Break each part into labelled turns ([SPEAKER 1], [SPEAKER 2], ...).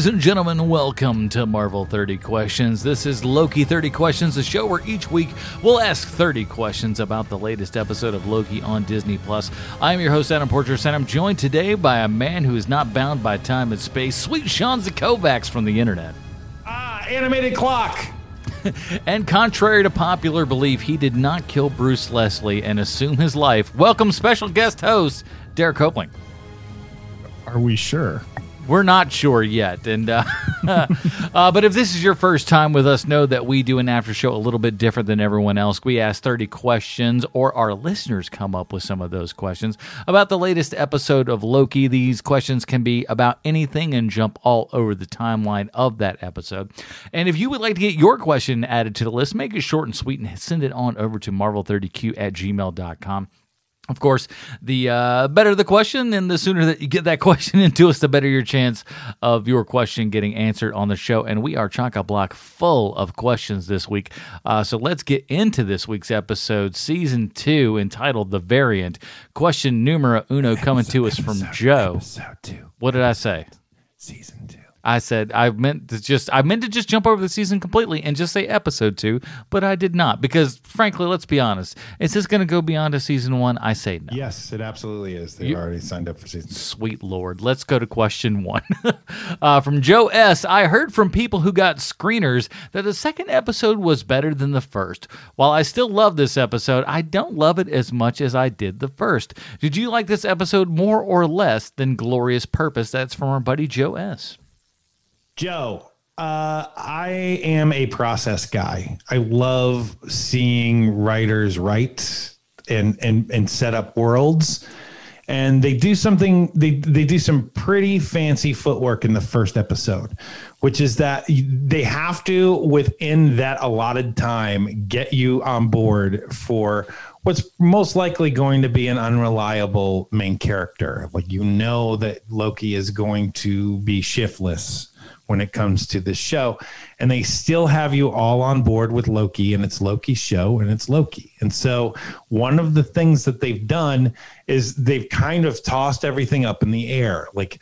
[SPEAKER 1] Ladies and gentlemen, welcome to Marvel 30 Questions. This is Loki 30 Questions, a show where each week we'll ask 30 questions about the latest episode of Loki on Disney Plus. I am your host, Adam Portress, and I'm joined today by a man who is not bound by time and space, sweet Sean Zakovacs from the internet.
[SPEAKER 2] Ah, animated clock.
[SPEAKER 1] and contrary to popular belief, he did not kill Bruce Leslie and assume his life. Welcome, special guest host, Derek Copeland.
[SPEAKER 3] Are we sure?
[SPEAKER 1] We're not sure yet, and uh, uh, but if this is your first time with us, know that we do an after show a little bit different than everyone else. We ask thirty questions, or our listeners come up with some of those questions about the latest episode of Loki. These questions can be about anything and jump all over the timeline of that episode. And if you would like to get your question added to the list, make it short and sweet and send it on over to marvel30q at gmail.com. Of course, the uh, better the question, and the sooner that you get that question into us, the better your chance of your question getting answered on the show. And we are chock a block full of questions this week. Uh, so let's get into this week's episode, season two, entitled "The Variant." Question numero uno, coming to us from Joe. What did I say?
[SPEAKER 2] Season two.
[SPEAKER 1] I said I meant to just I meant to just jump over the season completely and just say episode two, but I did not because frankly, let's be honest, is this going to go beyond a season one? I say no.
[SPEAKER 2] Yes, it absolutely is. They
[SPEAKER 1] You-
[SPEAKER 2] already signed up for season two.
[SPEAKER 1] Sweet Lord. Let's go to question one. uh, from Joe S. I heard from people who got screeners that the second episode was better than the first. While I still love this episode, I don't love it as much as I did the first. Did you like this episode more or less than Glorious Purpose? That's from our buddy Joe S.
[SPEAKER 2] Joe, uh, I am a process guy. I love seeing writers write and and and set up worlds. And they do something. They they do some pretty fancy footwork in the first episode, which is that they have to within that allotted time get you on board for what's most likely going to be an unreliable main character. Like you know that Loki is going to be shiftless when it comes to this show. And they still have you all on board with Loki and it's Loki's show and it's Loki. And so one of the things that they've done is they've kind of tossed everything up in the air. Like,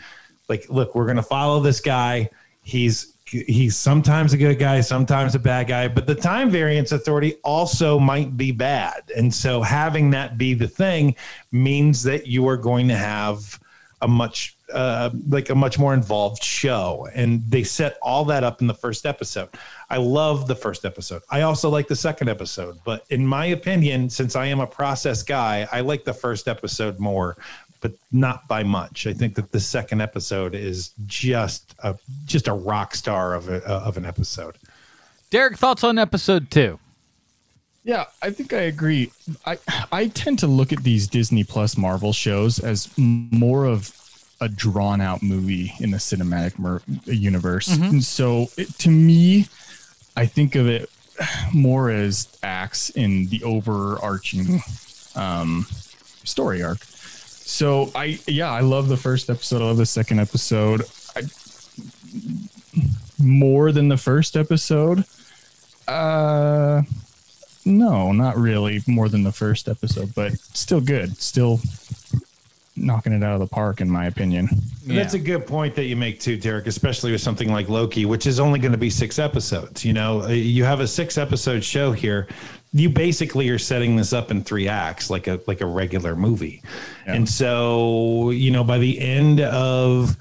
[SPEAKER 2] like, look, we're gonna follow this guy. He's he's sometimes a good guy, sometimes a bad guy, but the time variance authority also might be bad. And so having that be the thing means that you are going to have a much uh, like a much more involved show. And they set all that up in the first episode. I love the first episode. I also like the second episode. But in my opinion since i am a process guy i like the first episode more but not by much. I think that the second episode is just a just a rock star of a, of an episode.
[SPEAKER 1] Derek, thoughts on episode two?
[SPEAKER 3] Yeah, I think I agree. I I tend to look at these Disney Plus Marvel shows as more of a drawn out movie in the cinematic mer- universe. And so it, to me, I think of it more as acts in the overarching um, story arc. So I yeah, I love the first episode. I love the second episode. I, more than the first episode. Uh no, not really more than the first episode, but still good. Still knocking it out of the park in my opinion.
[SPEAKER 2] That's a good point that you make too, Derek, especially with something like Loki, which is only going to be six episodes. You know, Uh, you have a six episode show here. You basically are setting this up in three acts, like a like a regular movie.
[SPEAKER 3] Yeah.
[SPEAKER 2] And so, you know, by the end of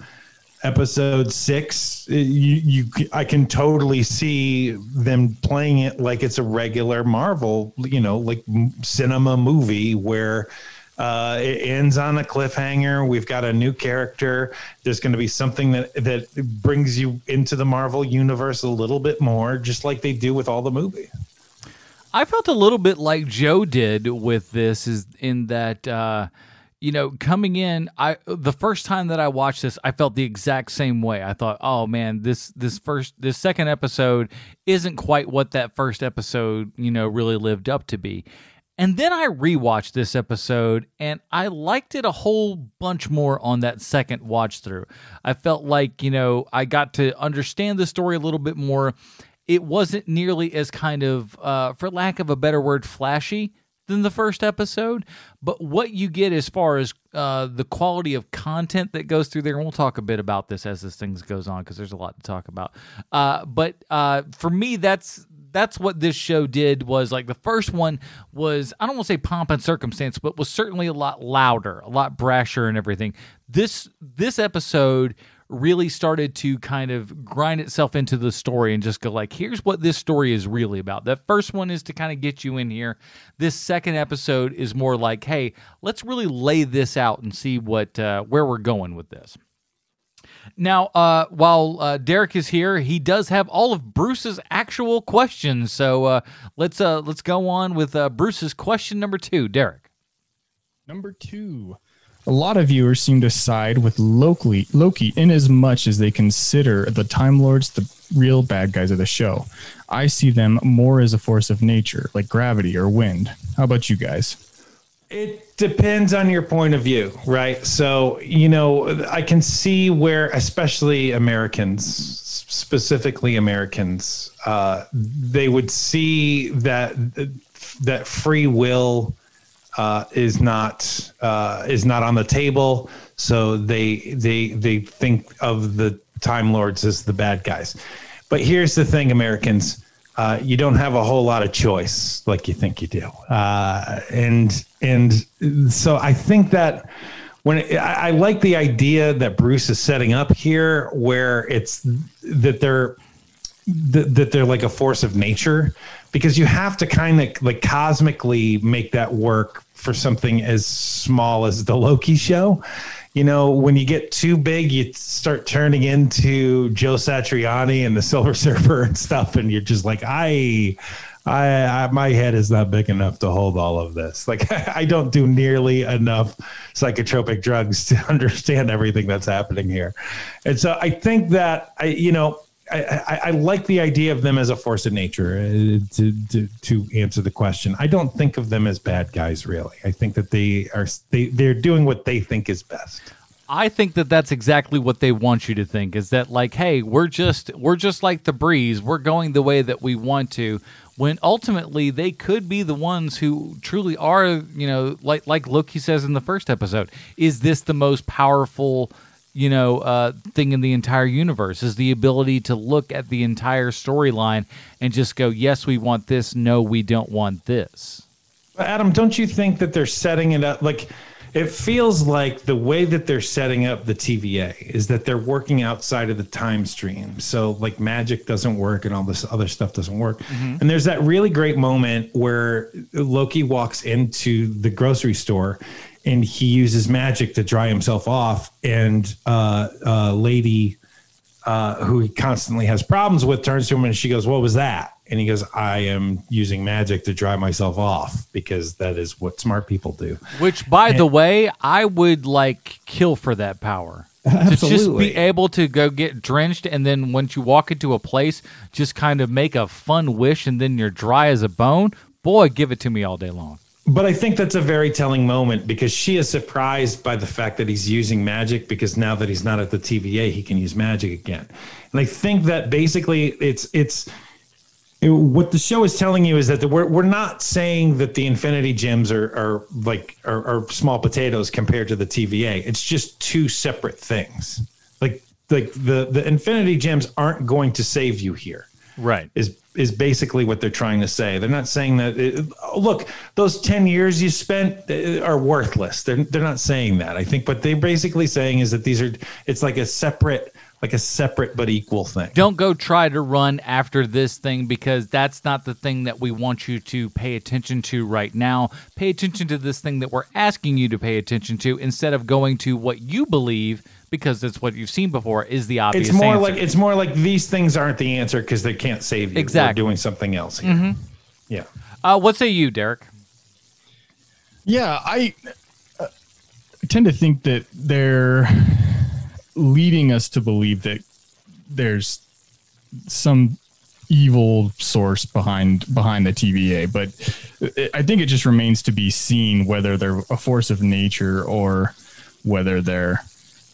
[SPEAKER 2] episode six, uh, you you I can totally see them playing it like it's a regular Marvel, you know, like cinema movie where uh, it ends on a cliffhanger. We've got a new character. There's going to be something that that brings you into the Marvel universe a little bit more, just like they do with all the movie.
[SPEAKER 1] I felt a little bit like Joe did with this, is in that uh, you know coming in. I the first time that I watched this, I felt the exact same way. I thought, oh man, this this first this second episode isn't quite what that first episode you know really lived up to be. And then I rewatched this episode and I liked it a whole bunch more on that second watch through. I felt like, you know, I got to understand the story a little bit more. It wasn't nearly as kind of, uh, for lack of a better word, flashy than the first episode, but what you get as far as uh, the quality of content that goes through there, and we'll talk a bit about this as this thing goes on because there's a lot to talk about. Uh, but uh, for me, that's that's what this show did was like the first one was I don't want to say pomp and circumstance, but was certainly a lot louder, a lot brasher and everything. This this episode really started to kind of grind itself into the story and just go like here's what this story is really about that first one is to kind of get you in here this second episode is more like hey let's really lay this out and see what uh, where we're going with this now, uh, while uh, Derek is here, he does have all of Bruce's actual questions. So uh, let's uh, let's go on with uh, Bruce's question number two, Derek.
[SPEAKER 3] Number two. A lot of viewers seem to side with Loki, Loki in as much as they consider the Time Lords the real bad guys of the show. I see them more as a force of nature, like gravity or wind. How about you guys?
[SPEAKER 2] It depends on your point of view, right? So, you know, I can see where, especially Americans, specifically Americans, uh, they would see that that free will uh, is not uh, is not on the table. So they they they think of the Time Lords as the bad guys. But here's the thing, Americans uh, you don't have a whole lot of choice like you think you do. Uh, and and so I think that when it, I, I, like the idea that Bruce is setting up here, where it's that they're that, that they're like a force of nature, because you have to kind of like cosmically make that work for something as small as the Loki show you know, when you get too big, you start turning into Joe Satriani and the Silver Surfer and stuff, and you're just like, I, I, I, my head is not big enough to hold all of this. Like, I don't do nearly enough psychotropic drugs to understand everything that's happening here, and so I think that I, you know, I, I, like the idea of them as a force of nature uh, to, to, to answer the question. I don't think of them as bad guys, really. I think that they are they they're doing what they think is best.
[SPEAKER 1] I think that that's exactly what they want you to think is that like, hey, we're just we're just like the breeze. We're going the way that we want to. When ultimately they could be the ones who truly are, you know, like like Loki says in the first episode, is this the most powerful? You know uh, thing in the entire universe is the ability to look at the entire storyline and just go yes we want this no we don't want this
[SPEAKER 2] adam don't you think that they're setting it up like it feels like the way that they're setting up the TVA is that they're working outside of the time stream. So like magic doesn't work and all this other stuff doesn't work. Mm-hmm. And there's that really great moment where Loki walks into the grocery store and he uses magic to dry himself off. And uh, uh, lady uh, who he constantly has problems with turns to him and she goes, "What was that?" And he goes, "I am using magic to dry myself off because that is what smart people do."
[SPEAKER 1] Which, by and, the way, I would like kill for that power. Absolutely. To just be able to go get drenched and then once you walk into a place, just kind of make a fun wish and then you're dry as a bone. Boy, give it to me all day long.
[SPEAKER 2] But I think that's a very telling moment because she is surprised by the fact that he's using magic because now that he's not at the TVA, he can use magic again. And I think that basically it's it's it, what the show is telling you is that the, we're we're not saying that the Infinity Gems are are like are, are small potatoes compared to the TVA. It's just two separate things. Like like the the Infinity Gems aren't going to save you here.
[SPEAKER 1] Right.
[SPEAKER 2] Is is basically what they're trying to say. They're not saying that. It, look, those ten years you spent uh, are worthless. They're they're not saying that. I think what they're basically saying is that these are. It's like a separate like a separate but equal thing.
[SPEAKER 1] Don't go try to run after this thing because that's not the thing that we want you to pay attention to right now. Pay attention to this thing that we're asking you to pay attention to instead of going to what you believe because it's what you've seen before is the obvious.
[SPEAKER 2] It's more
[SPEAKER 1] answer.
[SPEAKER 2] like it's more like these things aren't the answer because they can't save you.
[SPEAKER 1] Exactly,
[SPEAKER 2] We're doing something else here. Mm-hmm. Yeah.
[SPEAKER 1] Uh, what say you, Derek?
[SPEAKER 3] Yeah, I uh, tend to think that they're leading us to believe that there's some evil source behind behind the TVA, but I think it just remains to be seen whether they're a force of nature or whether they're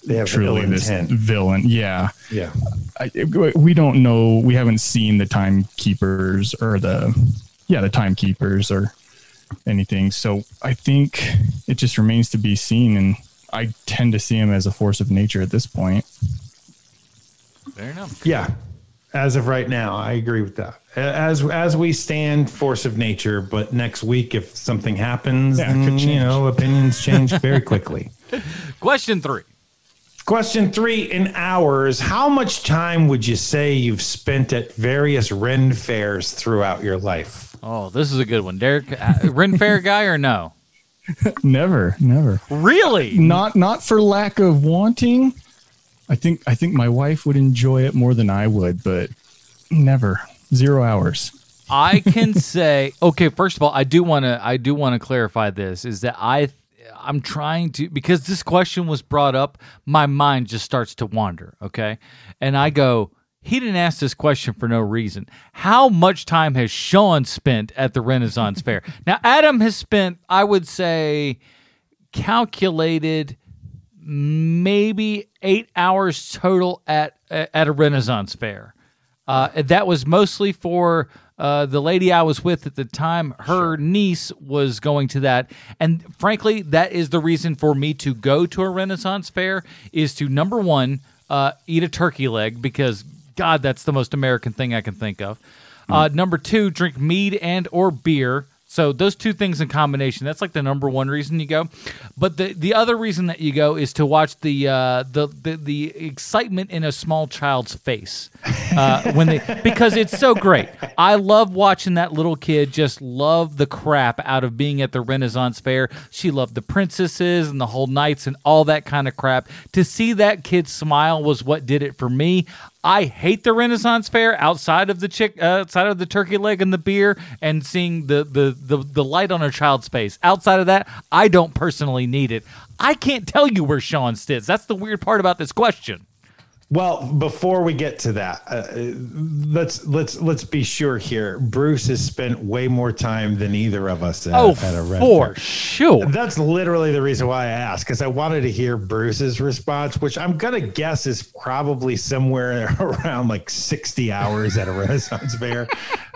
[SPEAKER 2] they have
[SPEAKER 3] truly this intent. villain. Yeah,
[SPEAKER 2] yeah.
[SPEAKER 3] I, we don't know. We haven't seen the timekeepers or the yeah the timekeepers or anything. So I think it just remains to be seen. And I tend to see him as a force of nature at this point.
[SPEAKER 1] Fair enough.
[SPEAKER 2] Yeah, as of right now, I agree with that. As as we stand, force of nature. But next week, if something happens,
[SPEAKER 3] Yeah,
[SPEAKER 2] then, you know, opinions change very quickly.
[SPEAKER 1] Question three.
[SPEAKER 2] Question three in hours. How much time would you say you've spent at various Ren fairs throughout your life?
[SPEAKER 1] Oh, this is a good one. Derek, uh, Ren Fair guy or no?
[SPEAKER 3] Never, never.
[SPEAKER 1] Really?
[SPEAKER 3] Not not for lack of wanting. I think I think my wife would enjoy it more than I would, but never. Zero hours.
[SPEAKER 1] I can say okay. First of all, I do want to I do want to clarify this is that I I'm trying to because this question was brought up. My mind just starts to wander. Okay, and I go. He didn't ask this question for no reason. How much time has Sean spent at the Renaissance Fair? Now, Adam has spent, I would say, calculated maybe eight hours total at at a Renaissance fair. Uh, that was mostly for uh, the lady I was with at the time. Her niece was going to that, and frankly, that is the reason for me to go to a Renaissance fair. Is to number one, uh, eat a turkey leg because God, that's the most American thing I can think of. Uh, number two, drink mead and or beer. So those two things in combination, that's like the number one reason you go. But the the other reason that you go is to watch the uh, the, the the excitement in a small child's face uh, when they because it's so great. I love watching that little kid just love the crap out of being at the Renaissance Fair. She loved the princesses and the whole knights and all that kind of crap. To see that kid smile was what did it for me. I hate the Renaissance Fair outside of the chick, uh, outside of the turkey leg and the beer, and seeing the, the the the light on a child's face. Outside of that, I don't personally need it. I can't tell you where Sean sits. That's the weird part about this question.
[SPEAKER 2] Well, before we get to that, uh, let's let's let's be sure here. Bruce has spent way more time than either of us at,
[SPEAKER 1] Oh,
[SPEAKER 2] at a Ren
[SPEAKER 1] for
[SPEAKER 2] fair.
[SPEAKER 1] sure.
[SPEAKER 2] That's literally the reason why I asked because I wanted to hear Bruce's response, which I'm gonna guess is probably somewhere around like 60 hours at a Renaissance fair.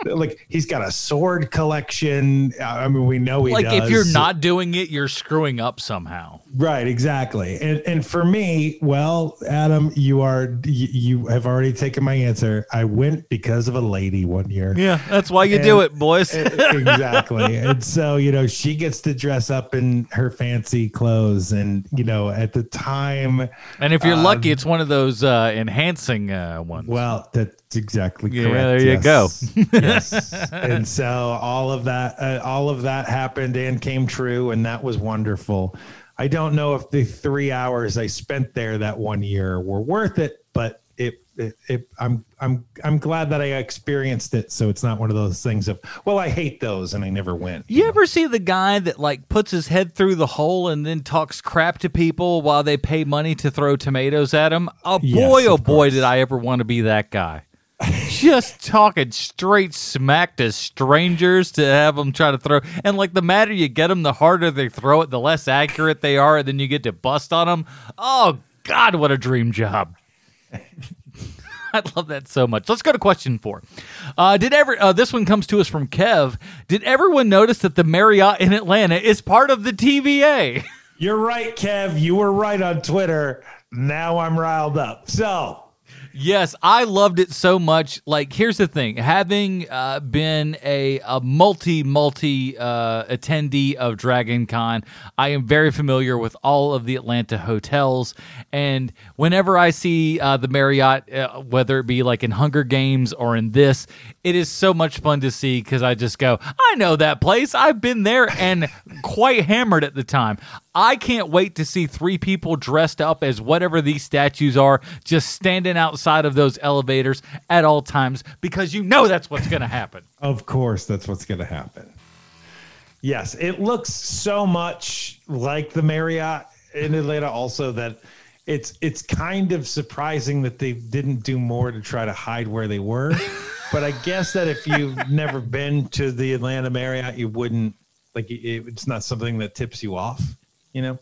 [SPEAKER 2] Like he's got a sword collection. I mean, we know he
[SPEAKER 1] Like
[SPEAKER 2] does.
[SPEAKER 1] if you're not doing it, you're screwing up somehow.
[SPEAKER 2] Right, exactly. And and for me, well, Adam, you are you, you have already taken my answer. I went because of a lady one year.
[SPEAKER 1] Yeah, that's why you
[SPEAKER 2] And-
[SPEAKER 1] do it, boys.
[SPEAKER 2] exactly. And so, you know, she gets to dress up in her fancy clothes and, you know, at the time,
[SPEAKER 1] and if you're lucky, it's one of those uh, enhancing uh, ones.
[SPEAKER 2] well, that's exactly
[SPEAKER 1] Yeah,
[SPEAKER 2] correct.
[SPEAKER 1] there you go.
[SPEAKER 2] yes. And so all of that uh, all of that happened and came true and that was wonderful. I don't know if the 3 hours I spent there that one year were worth it, but it it, it, I'm I'm I'm glad that I experienced it. So it's not one of those things of well, I hate those and I never went.
[SPEAKER 1] You ever see the guy that like puts his head through the hole and then talks crap to people while they pay money to throw tomatoes at him? Oh
[SPEAKER 2] Yes,
[SPEAKER 1] boy, oh
[SPEAKER 2] of
[SPEAKER 1] boy,
[SPEAKER 2] course.
[SPEAKER 1] did I ever want to be that guy. Just talking straight smack to strangers to have them try to throw. And like the madder you get them, the harder they throw it, the less accurate they are, and then you get to bust on them. Oh God, what a dream job! I love that so much. Let's go to question four. Uh, did ever uh, this one comes to us from Kev? Did everyone notice that the Marriott in Atlanta is part of the TVA?
[SPEAKER 2] You're right, Kev. You were right on Twitter. Now I'm riled up. So
[SPEAKER 1] Yes, I loved it so much. Like, here's the thing: having uh, been a, a multi multi uh, attendee of Dragon Con, I am very familiar with all of the Atlanta hotels. And whenever I see uh, the Marriott, uh, whether it be like in Hunger Games or in this, it is so much fun to see because I just go, I know that place. I've been there and quite hammered at the time. I can't wait to see three people dressed up as whatever these statues are, just standing outside of those elevators at all times because you know that's what's going to happen.
[SPEAKER 2] Of course, that's what's going to happen. Yes, it looks so much like the Marriott in Atlanta. Also, that it's it's kind of surprising that they didn't do more to try to hide where they were. but I guess that if you've never been to the Atlanta Marriott, you wouldn't like. It, it's not something that tips you off, you know.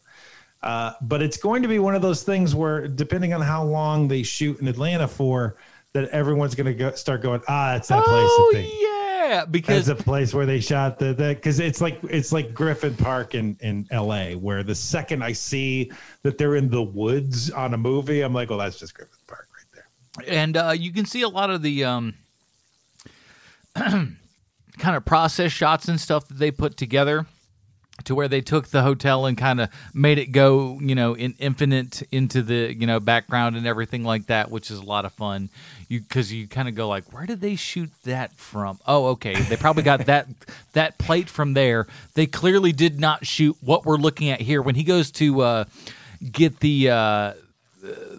[SPEAKER 2] Uh, but it's going to be one of those things where, depending on how long they shoot in Atlanta for, that everyone's going to go, start going, ah, it's that place.
[SPEAKER 1] Oh Yeah, because
[SPEAKER 2] it's a place where they shot the because it's like it's like Griffith Park in in L.A. where the second I see that they're in the woods on a movie, I'm like, oh, that's just Griffith Park right there.
[SPEAKER 1] and uh, you can see a lot of the um, kind of process shots and stuff that they put together to where they took the hotel and kind of made it go, you know, in infinite into the you know background and everything like that, which is a lot of fun. You because you kind of go like, where did they shoot that from? Oh, okay, they probably got that that plate from there. They clearly did not shoot what we're looking at here. When he goes to uh, get the uh,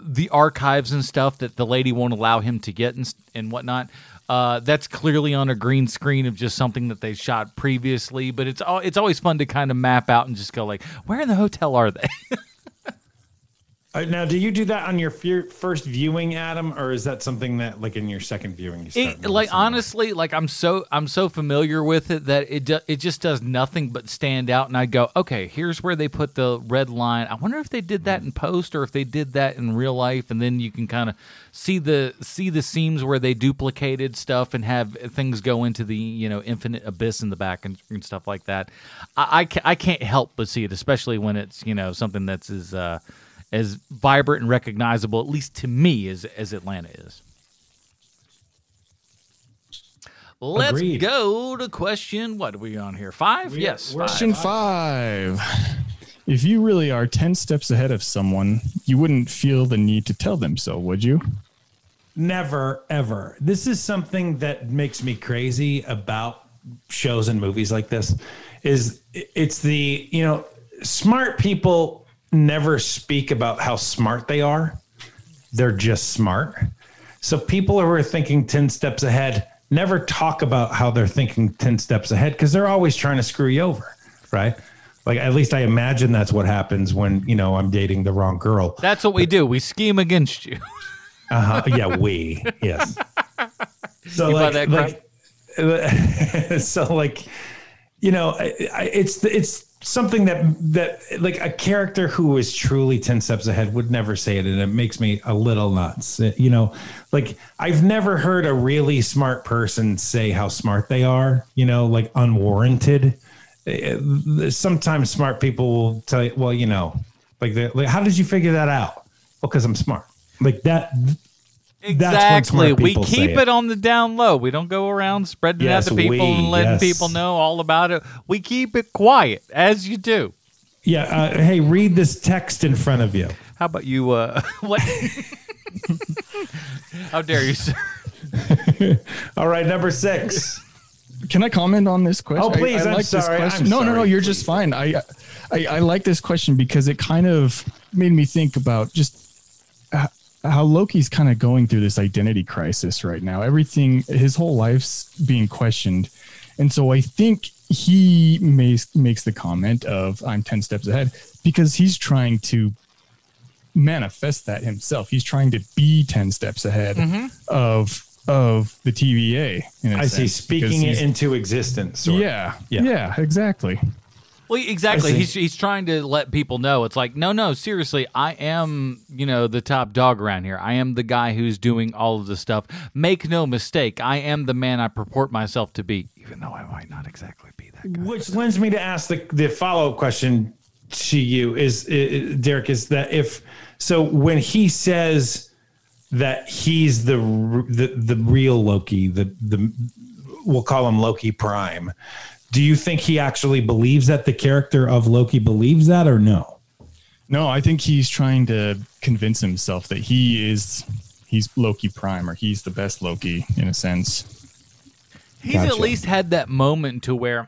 [SPEAKER 1] the archives and stuff that the lady won't allow him to get and, and whatnot. Uh, that's clearly on a green screen of just something that they shot previously, but it's al- it's always fun to kind of map out and just go like, where in the hotel are they?
[SPEAKER 2] Uh, now, do you do that on your first viewing, Adam, or is that something that, like, in your second viewing, you start
[SPEAKER 1] It, like honestly, like I'm so I'm so familiar with it that it do, it just does nothing but stand out, and I go, okay, here's where they put the red line. I wonder if they did that in post or if they did that in real life, and then you can kind of see the see the seams where they duplicated stuff and have things go into the you know infinite abyss in the back and, and stuff like that. I, I ca- I can't help but see it, especially when it's you know something that's as uh, as vibrant and recognizable, at least to me, as as Atlanta is. Let's
[SPEAKER 2] Agreed.
[SPEAKER 1] go to question. What are we on here? Five?
[SPEAKER 2] We-
[SPEAKER 1] yes.
[SPEAKER 2] we're-
[SPEAKER 1] Five.
[SPEAKER 3] Question five. If you really are 10 steps ahead of someone, you wouldn't feel the need to tell them so, would you?
[SPEAKER 2] Never, ever. This is something that makes me crazy about shows and movies like this. Is it's the you know smart people never speak about how smart they are. They're just smart. So people who are thinking ten steps ahead never talk about how they're thinking ten steps ahead because they're always trying to screw you over, right? Like at least I imagine that's what happens when you know I'm dating the wrong girl.
[SPEAKER 1] That's what we do. We scheme against you.
[SPEAKER 2] Uh-huh. Yeah, we. Yes. So
[SPEAKER 1] You
[SPEAKER 2] like, like so like you know, I, I, it's it's something that that like a character who is truly 10 steps ahead would never say it and it makes me a little nuts. You know, like I've never heard a really smart person say how smart they are, you know, like unwarranted. Uh, Sometimes smart people will tell you, well, you know, like, like how did you figure that out? Well, because I'm smart. Like that
[SPEAKER 1] Exactly. We keep
[SPEAKER 2] it.
[SPEAKER 1] it. on the down low. We don't go around spreading
[SPEAKER 2] Yes,
[SPEAKER 1] it out to people
[SPEAKER 2] we,
[SPEAKER 1] and letting
[SPEAKER 2] yes.
[SPEAKER 1] people know all about it. We keep it quiet, as you do.
[SPEAKER 2] Yeah. Uh, hey, read this text in front of you.
[SPEAKER 1] How about you? Uh, what? How dare you, sir?
[SPEAKER 2] All right, number six.
[SPEAKER 3] Can I comment on this question?
[SPEAKER 2] Oh, please, I'm
[SPEAKER 3] this
[SPEAKER 2] sorry, I'm
[SPEAKER 3] question. no, no, no. You're just fine. I, I, I like this question because it kind of made me think about just h- how Loki's kind of going through this identity crisis right now. Everything, his whole life's being questioned, and so I think he makes makes the comment of "I'm ten steps ahead" because he's trying to manifest that himself. He's trying to be ten steps ahead mm-hmm. of of the TVA. In a
[SPEAKER 2] I see. Speaking it into existence. sort of.
[SPEAKER 3] yeah,
[SPEAKER 2] Yeah.
[SPEAKER 3] yeah, exactly.
[SPEAKER 1] Well, exactly. He's he's trying to let people know. It's like, no, no, seriously, I am, you know, the top dog around here. I am the guy who's doing all of the stuff. Make no mistake, I am the man I purport myself to be, even though I might not exactly be that guy.
[SPEAKER 2] Which lends me to ask the, the follow up question to you is, i Derek, is that if so when he says that he's the the the real Loki, the the we'll call him Loki Prime. Do you think he actually believes that the character of Loki believes that or no?
[SPEAKER 3] No, I think he's trying to convince himself that he is he's Loki Prime or he's the best Loki in a sense.
[SPEAKER 1] He's at least had that moment to where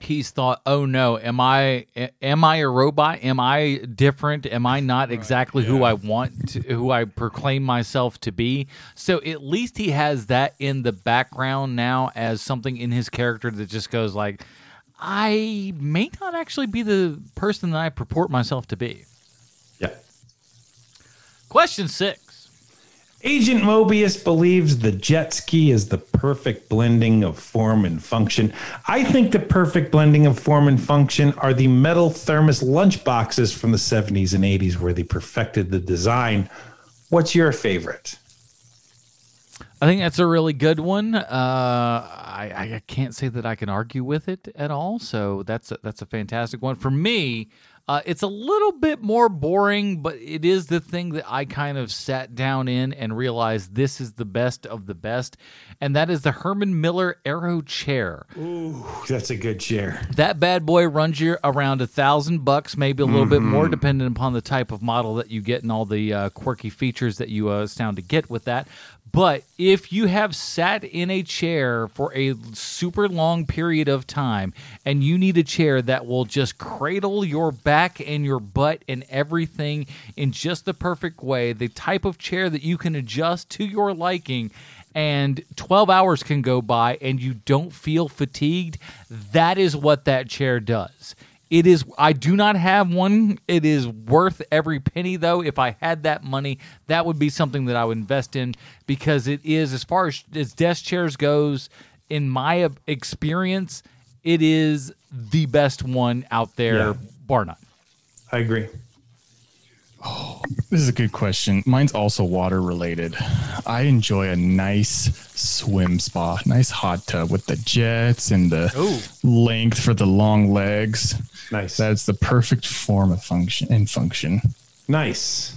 [SPEAKER 1] he's thought, "Oh no, am I am I a robot? Am I different? Am I not exactly who I want to, who I proclaim myself to be?" So at least he has that in the background now as something in his character that just goes like, "I may not actually be the person that I purport myself to be."
[SPEAKER 2] Yeah.
[SPEAKER 1] Question 6.
[SPEAKER 2] Agent Mobius believes the jet ski is the perfect blending of form and function. I think the perfect blending of form and function are the metal thermos lunchboxes from the 70s and 80s where they perfected the design. What's your favorite?
[SPEAKER 1] I think that's a really good one. Uh, I, I can't say that I can argue with it at all. So that's a, that's a fantastic one for me. Uh, it's a little bit more boring, but it is the thing that I kind of sat down in and realized this is the best of the best, and that is the Herman Miller Aeron chair.
[SPEAKER 2] Ooh, that's a good chair.
[SPEAKER 1] That bad boy runs you around a thousand bucks, maybe a little bit more, depending upon the type of model that you get and all the uh, quirky features that you uh, stand to get with that. But if you have sat in a chair for a super long period of time and you need a chair that will just cradle your back and your butt and everything in just the perfect way, the type of chair that you can adjust to your liking and 12 hours can go by and you don't feel fatigued, that is what that chair does. It is. I do not have one. It is worth every penny, though. If I had that money, that would be something that I would invest in because it is, as far as, as desk chairs goes, in my experience, it is the best one out there,
[SPEAKER 2] Yeah.
[SPEAKER 1] bar none.
[SPEAKER 2] I agree.
[SPEAKER 3] Oh, this is a good question. Mine's also water related. I enjoy a nice swim spa, nice hot tub with the jets and the
[SPEAKER 1] Ooh.
[SPEAKER 3] length for the long legs.
[SPEAKER 2] Nice.
[SPEAKER 3] That's the perfect form of function and function.
[SPEAKER 2] nice.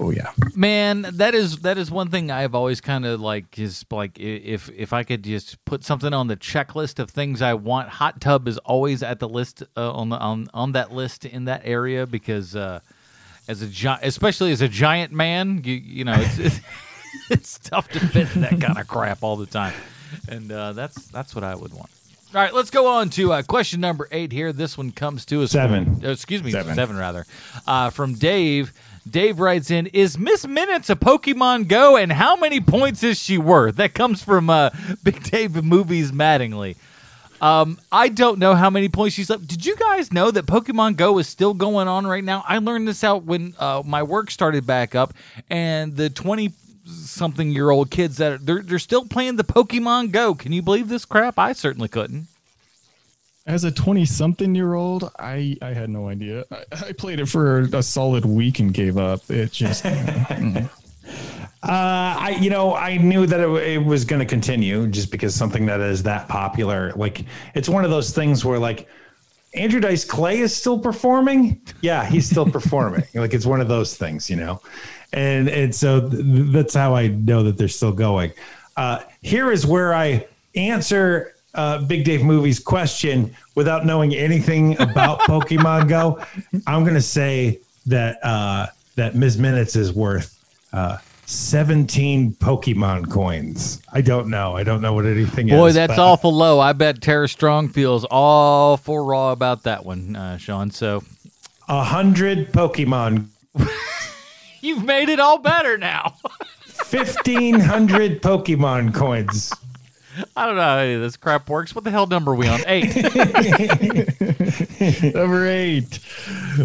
[SPEAKER 3] Oh yeah.
[SPEAKER 1] Man, that is that is one thing I've always kind of like is like if if I could just put something on the checklist of things I want, hot tub is always at the list uh, on the on on that list in that area because uh, as a gi- especially as a giant man, you you know it's it's, it's tough to fit that kind of crap all the time, and uh, that's that's what I would want. All right, let's go on to uh, question number eight here. This one comes to us.
[SPEAKER 2] Seven.
[SPEAKER 1] From, uh, excuse me,
[SPEAKER 3] Seven.
[SPEAKER 1] seven, rather. Uh, from Dave. Dave writes in, "Is Miss Minutes a Pokemon Go, and how many points is she worth?" That comes from uh, Big Dave Movies Mattingly. Um, I don't know how many points she's up. Did you guys know that Pokemon Go is still going on right now? I learned this out when uh, my work started back up, and the twenty something year old kids that are, they're they're still playing the Pokemon Go. Can you believe this crap? I certainly couldn't.
[SPEAKER 3] As a 20 something year old, I, I had no idea. I, I played it for a solid week and gave up. It just,
[SPEAKER 2] Uh, I, you know, I knew that it, it was going to continue just because something that is that popular, like it's one of those things where like Andrew Dice Clay is still performing. Yeah, he's still performing. Like it's one of those things, you know, and and so th- that's how I know that they're still going. Uh, here is where I answer uh, Big Dave Movies question without knowing anything about Pokemon Go. I'm going to say that uh, that Ms. Minutes is worth uh, 17 Pokemon coins. I don't know. I don't know what anything
[SPEAKER 1] Boy,
[SPEAKER 2] is.
[SPEAKER 1] Boy, that's
[SPEAKER 2] but-
[SPEAKER 1] awful low. I bet Tara Strong feels awful raw about that one, uh, Sean. So
[SPEAKER 2] A hundred Pokemon,
[SPEAKER 1] you've made it all better now.
[SPEAKER 2] fifteen hundred Pokemon coins.
[SPEAKER 1] I don't know how any of this crap works. What the hell number are we on? Eight.
[SPEAKER 3] Number eight.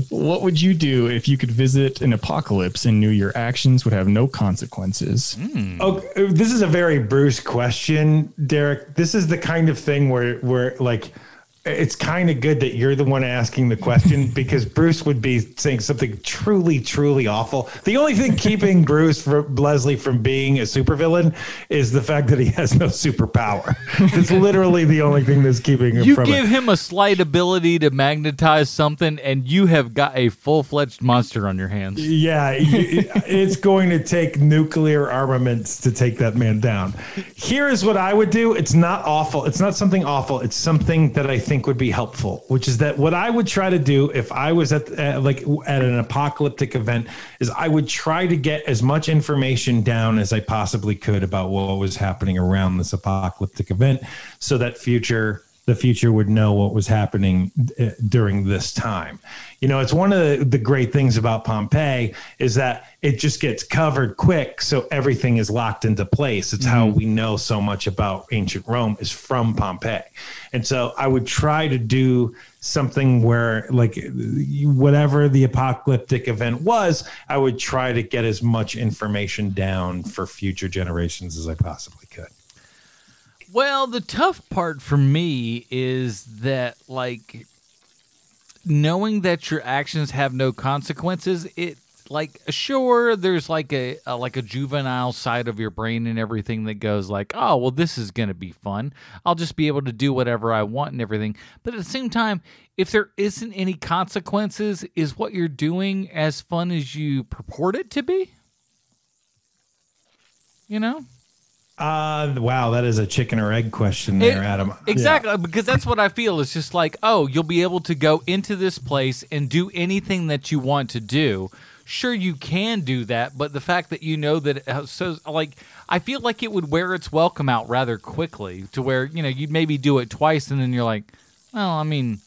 [SPEAKER 3] What would you do if you could visit an apocalypse and knew your actions would have no consequences?
[SPEAKER 2] Oh, this is a very Bruce question, Derek. This is the kind of thing where where like it's kind of good that you're the one asking the question because Bruce would be saying something truly, truly awful. The only thing keeping Bruce from Leslie from being a supervillain is the fact that he has no superpower. It's literally the only thing that's keeping him
[SPEAKER 1] You
[SPEAKER 2] from
[SPEAKER 1] give
[SPEAKER 2] it.
[SPEAKER 1] him a slight ability to magnetize something, and you have got a full fledged monster on your hands.
[SPEAKER 2] Yeah, it's going to take nuclear armaments to take that man down. Here is what I would do. It's not awful. It's not something awful. It's something that I think would be helpful, which is that what I would try to do if I was at uh, like at an apocalyptic event is I would try to get as much information down as I possibly could about what was happening around this apocalyptic event so that future the future would know what was happening uh, during this time. You know, it's one of the, the great things about Pompeii is that it just gets covered quick, so everything is locked into place. It's how we know so much about ancient Rome is from Pompeii, and so I would try to do something where, like, whatever the apocalyptic event was, I would try to get as much information down for future generations as I possibly could.
[SPEAKER 1] Well, the tough part for me is that, like, knowing that your actions have no consequences, it like sure there's like a, a like a juvenile side of your brain and everything that goes like oh well this is going to be fun. I'll just be able to do whatever i want and everything. But at the same time if there isn't any consequences is what you're doing as fun as you purport it to be? You know
[SPEAKER 2] Uh, wow, that is a chicken or egg question there,
[SPEAKER 1] It-
[SPEAKER 2] Adam.
[SPEAKER 1] Exactly, because that's what I feel. It's just like, oh, you'll be able to go into this place and do anything that you want to do. Sure, you can do that, but the fact that you know that, it has- so like, I feel like it would wear its welcome out rather quickly to where you know you'd maybe do it twice and then you're like, well, I mean,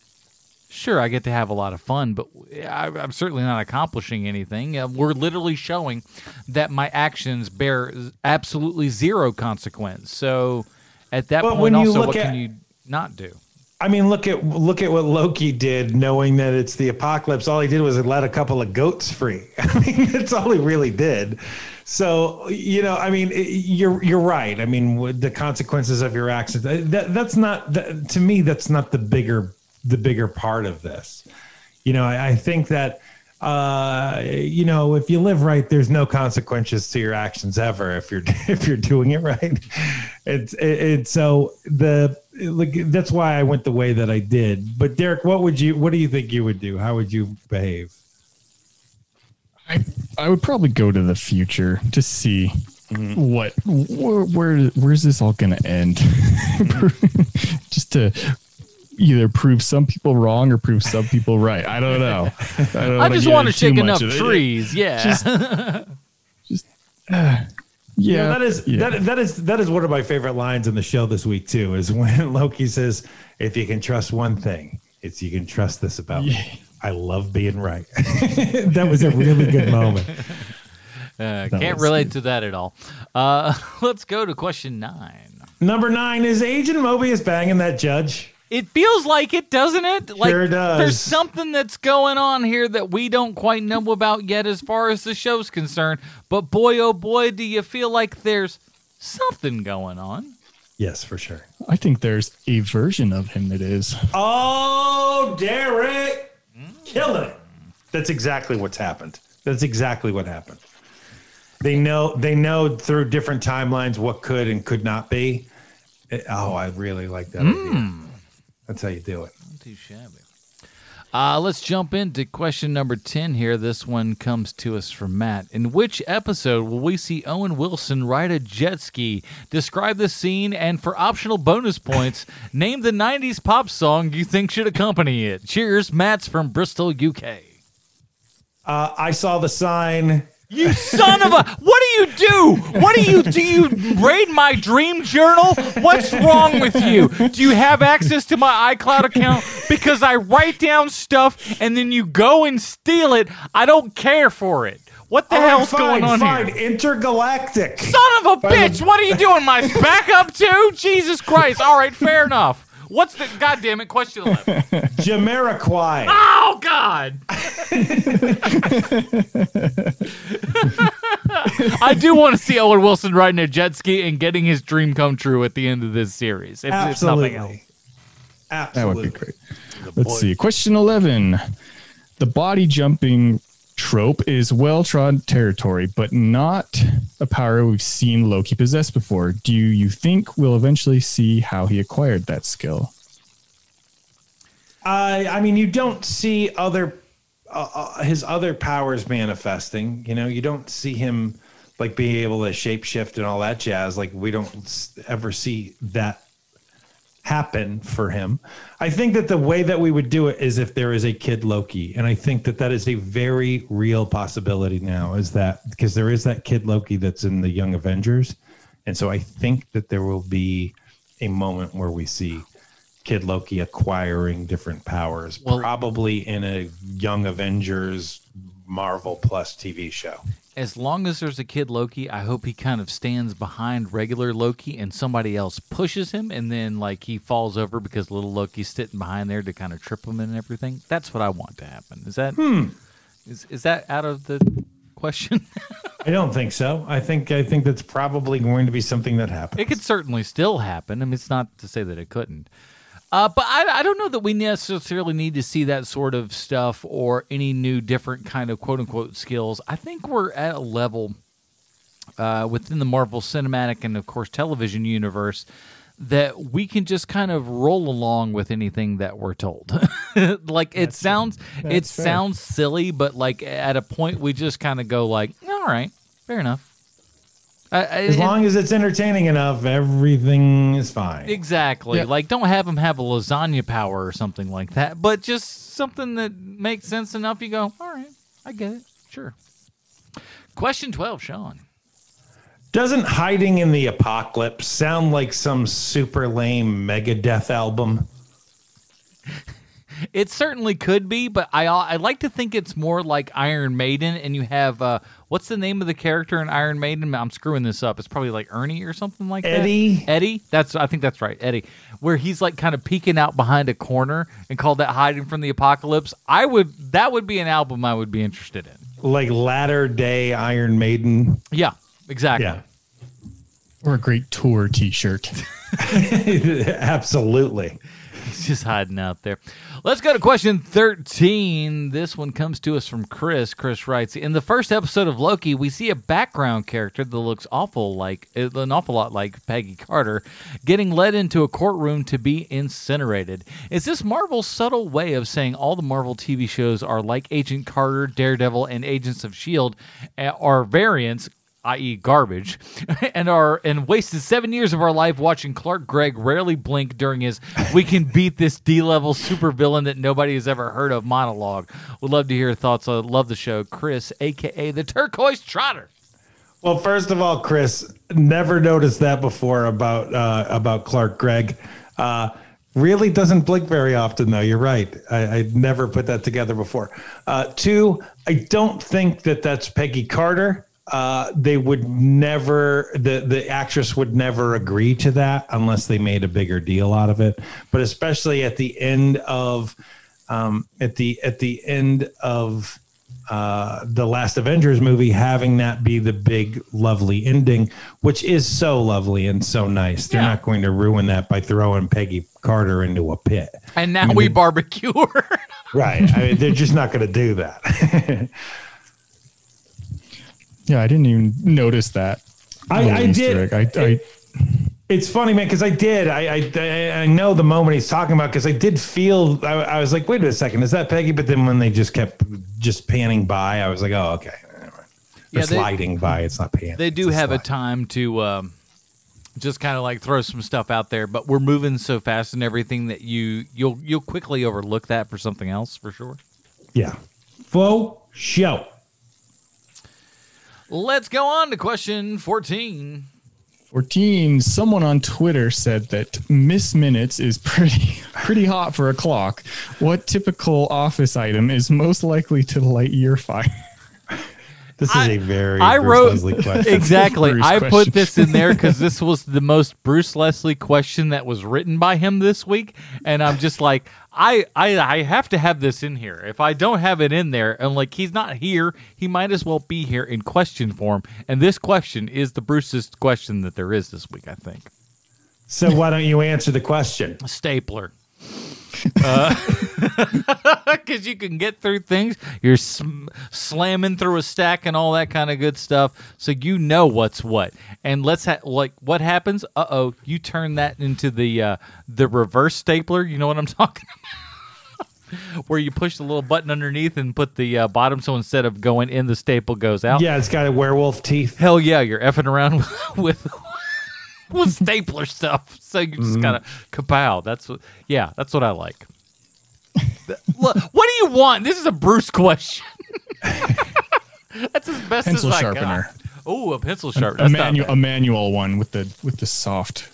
[SPEAKER 1] sure, I get to have a lot of fun, but I, I'm certainly not accomplishing anything. Uh, we're literally showing that my actions bear absolutely zero consequence. So at that
[SPEAKER 2] But
[SPEAKER 1] point, also, what
[SPEAKER 2] at-
[SPEAKER 1] can you not do?
[SPEAKER 2] I mean, look at look at what Loki did, knowing that it's the apocalypse. All he did was let a couple of goats free. I mean, that's all he really did. So you know, I mean, you're you're right. I mean, the consequences of your actions. That that's not that, to me. That's not the bigger the bigger part of this. You know, I, I think that uh you know if you live right there's no consequences to your actions ever if you're if you're doing it right. It's it's so the like that's why i went the way that i did. But derek what would you what do you think you would do? How would you behave?
[SPEAKER 3] I I would probably go to the future to see what where, where where's this all going to end, just to either prove some people wrong or prove some people right. I don't know. I, don't
[SPEAKER 1] I just want to
[SPEAKER 3] into too
[SPEAKER 1] shake
[SPEAKER 3] much
[SPEAKER 1] enough
[SPEAKER 3] of it.
[SPEAKER 1] trees. Yeah.
[SPEAKER 3] Yeah,
[SPEAKER 2] You know, that is
[SPEAKER 3] yeah.
[SPEAKER 2] that that is that is one of my favorite lines in the show this week too. Is when Loki says, "If you can trust one thing, it's you can trust this about me. I love being right." that was a really good moment.
[SPEAKER 1] Uh, can't
[SPEAKER 3] was
[SPEAKER 1] relate to that at all. Uh, let's go to question nine.
[SPEAKER 2] Number nine is Agent Mobius banging that judge.
[SPEAKER 1] It feels like it, doesn't it? Like
[SPEAKER 2] Sure does.
[SPEAKER 1] there's something that's going on here that we don't quite know about yet as far as the show's concerned. But boy oh boy, do you feel like there's something going on.
[SPEAKER 2] Yes, for sure.
[SPEAKER 3] I think there's a version of him that is.
[SPEAKER 2] Oh, Derek, kill it. That's exactly what's happened. That's exactly what happened. They know they know through different timelines what could and could not be. It- oh, I really like that idea. Hmm. That's how you do it.
[SPEAKER 1] Not too shabby. Uh, let's jump into question number 10 here. This one comes to us from Matt. In which episode will we see Owen Wilson ride a jet ski? Describe the scene, and for optional bonus points, name the 90s pop song you think should accompany it. Cheers, Matt's from Bristol, UK.
[SPEAKER 2] Uh, I saw the sign.
[SPEAKER 1] You son of a! What do you do? What do you do? You raid my dream journal? What's wrong with you? Do you have access to my iCloud account? Because I write down stuff and then you go and steal it. I don't care for it. What the
[SPEAKER 2] All
[SPEAKER 1] hell's
[SPEAKER 2] fine,
[SPEAKER 1] going on
[SPEAKER 2] fine.
[SPEAKER 1] here?
[SPEAKER 2] Intergalactic.
[SPEAKER 1] Son of a bitch! What are you doing? My backup too? Jesus Christ! All right, fair enough. What's the goddamn it? Question eleven.
[SPEAKER 2] Jamiroquai.
[SPEAKER 1] Oh God! I do want to see Owen Wilson riding a jet ski and getting his dream come true at the end of this series. If, if nothing else.
[SPEAKER 2] Absolutely.
[SPEAKER 3] That would be great. Let's see. Question 11. The body jumping trope is well trodden territory, but not a power we've seen Loki possess before. Do you think we'll eventually see how he acquired that skill?
[SPEAKER 2] I I mean, you don't see other uh, uh, his other powers manifesting. You know, you don't see him like being able to shapeshift and all that jazz. Like we don't ever see that happen for him. I think that the way that we would do it is if there is a kid Loki, and I think that that is a very real possibility now. Is that because there is that kid Loki that's in the Young Avengers, and so I think that there will be a moment where we see Kid Loki acquiring different powers,
[SPEAKER 1] Well-
[SPEAKER 2] probably in a Young Avengers Marvel Plus TV show.
[SPEAKER 1] As long as there's a kid Loki, I hope he kind of stands behind regular Loki and somebody else pushes him, and then like he falls over because little Loki's sitting behind there to kind of trip him and everything. That's what I want to happen. Is that that is is that out of the question?
[SPEAKER 2] I don't think so. I think I think that's probably going to be something that happens.
[SPEAKER 1] It could certainly still happen. I mean, it's not to say that it couldn't. Uh, but I, I don't know that we necessarily need to see that sort of stuff or any new different kind of quote unquote skills. I think we're at a level uh, within the Marvel Cinematic and, of course, television universe that we can just kind of roll along with anything that we're told. like it sounds, it
[SPEAKER 3] fair.
[SPEAKER 1] sounds silly, but like at a point we just kind of go like, all right, fair enough. I- I-
[SPEAKER 2] As
[SPEAKER 1] and-
[SPEAKER 2] long as it's entertaining enough, everything is fine.
[SPEAKER 1] Exactly.
[SPEAKER 3] Yeah.
[SPEAKER 1] Like, don't have them have a lasagna power or something like that, but just something that makes sense enough. You go, all right, I get it. Sure. Question 12, Sean.
[SPEAKER 2] Doesn't hiding in the apocalypse sound like some super lame Megadeth album?
[SPEAKER 1] It certainly could be, but I I like to think it's more like Iron Maiden, and you have uh, what's the name of the character in Iron Maiden? I'm screwing this up. It's probably like Ernie or something like
[SPEAKER 2] Eddie?
[SPEAKER 1] that. Eddie. That's I think that's right, Eddie. Where he's like kind of peeking out behind a corner and called that hiding from the apocalypse. I would that would be an album I would be interested in.
[SPEAKER 2] Like latter day Iron Maiden?
[SPEAKER 1] Yeah, exactly.
[SPEAKER 2] Yeah.
[SPEAKER 3] Or a great tour T-shirt.
[SPEAKER 2] Absolutely.
[SPEAKER 1] Just hiding out there. Let's go to question 13. This one comes to us from Chris. Chris writes In the first episode of Loki, we see a background character that looks awful like an awful lot like Peggy Carter getting led into a courtroom to be incinerated. Is this Marvel's subtle way of saying all the Marvel TV shows are like Agent Carter, Daredevil, and Agents of S.H.I.E.L.D., uh, are variants i.e., garbage, and are and wasted seven years of our life watching Clark Gregg rarely blink during his "We can beat this D-level supervillain that nobody has ever heard of" monologue. Would love to hear your thoughts. I love the show, Chris, aka the Turquoise Trotter.
[SPEAKER 2] Well, first of all, Chris, never noticed that before about uh, about Clark Gregg. Uh, really doesn't blink very often, though. You're right. I, I never put that together before. Uh, two, I don't think that that's Peggy Carter. Uh, they would never the the actress would never agree to that unless they made a bigger deal out of it. But especially at the end of um, at the at the end of uh, the last Avengers movie, having that be the big, lovely ending, which is so lovely and so nice. They're
[SPEAKER 1] Yeah.
[SPEAKER 2] not going to ruin that by throwing Peggy Carter into a pit.
[SPEAKER 1] And now we barbecue her.
[SPEAKER 2] Right. I mean, they're just not going to do that.
[SPEAKER 3] Yeah, I didn't even notice that.
[SPEAKER 2] I-
[SPEAKER 3] little
[SPEAKER 2] I did.
[SPEAKER 3] egg. I, I,
[SPEAKER 2] it's funny, man, because I did. I, I I know the moment he's talking about because I did feel. I, I was like, wait a second, is that Peggy? But then when they just kept just panning by, I was like, oh, okay. They're
[SPEAKER 1] Yeah, they-
[SPEAKER 2] sliding by. It's not panning.
[SPEAKER 1] They do
[SPEAKER 2] it's
[SPEAKER 1] have a time to um, just kind of like throw some stuff out there, but we're moving so fast and everything that you you'll you'll quickly overlook that for something else for sure.
[SPEAKER 2] Yeah. Faux show.
[SPEAKER 1] Let's go on to question 14.
[SPEAKER 3] 14 someone on twitter said that miss minutes is pretty pretty hot for a clock. What typical office item is most likely to light your fire
[SPEAKER 2] This is
[SPEAKER 1] I-
[SPEAKER 2] a very
[SPEAKER 1] I
[SPEAKER 2] Bruce
[SPEAKER 1] wrote
[SPEAKER 2] Leslie question.
[SPEAKER 1] exactly.
[SPEAKER 3] Bruce
[SPEAKER 1] I
[SPEAKER 3] question.
[SPEAKER 1] put this in there because this was the most Bruce Leslie question that was written by him this week, and I'm just like, I, I, I have to have this in here. If I don't have it in there, and like he's not here, he might as well be here in question form. And this question is the Bruce's question that there is this week. I think
[SPEAKER 2] So why don't you answer the question?
[SPEAKER 1] stapler. Because you can get through things, you're sm- slamming through a stack and all that kind of good stuff, so you know what's what. And let's ha- like what happens? Uh oh, you turn that into the uh, the reverse stapler. You know what I'm talking about? Where you push the little button underneath and put the uh, bottom, so instead of going in, the staple goes out.
[SPEAKER 2] Yeah, it's got a werewolf teeth.
[SPEAKER 1] Hell yeah, you're effing around with with stapler stuff. So you just gotta kapow. That's what. Yeah, that's what I like. Look, what do you want? This is a Bruce question. that's as best
[SPEAKER 3] Pencil
[SPEAKER 1] as I
[SPEAKER 3] sharpener.
[SPEAKER 1] Oh, a pencil sharpener.
[SPEAKER 3] a,
[SPEAKER 1] That's not
[SPEAKER 3] manu- a manual one with the with the soft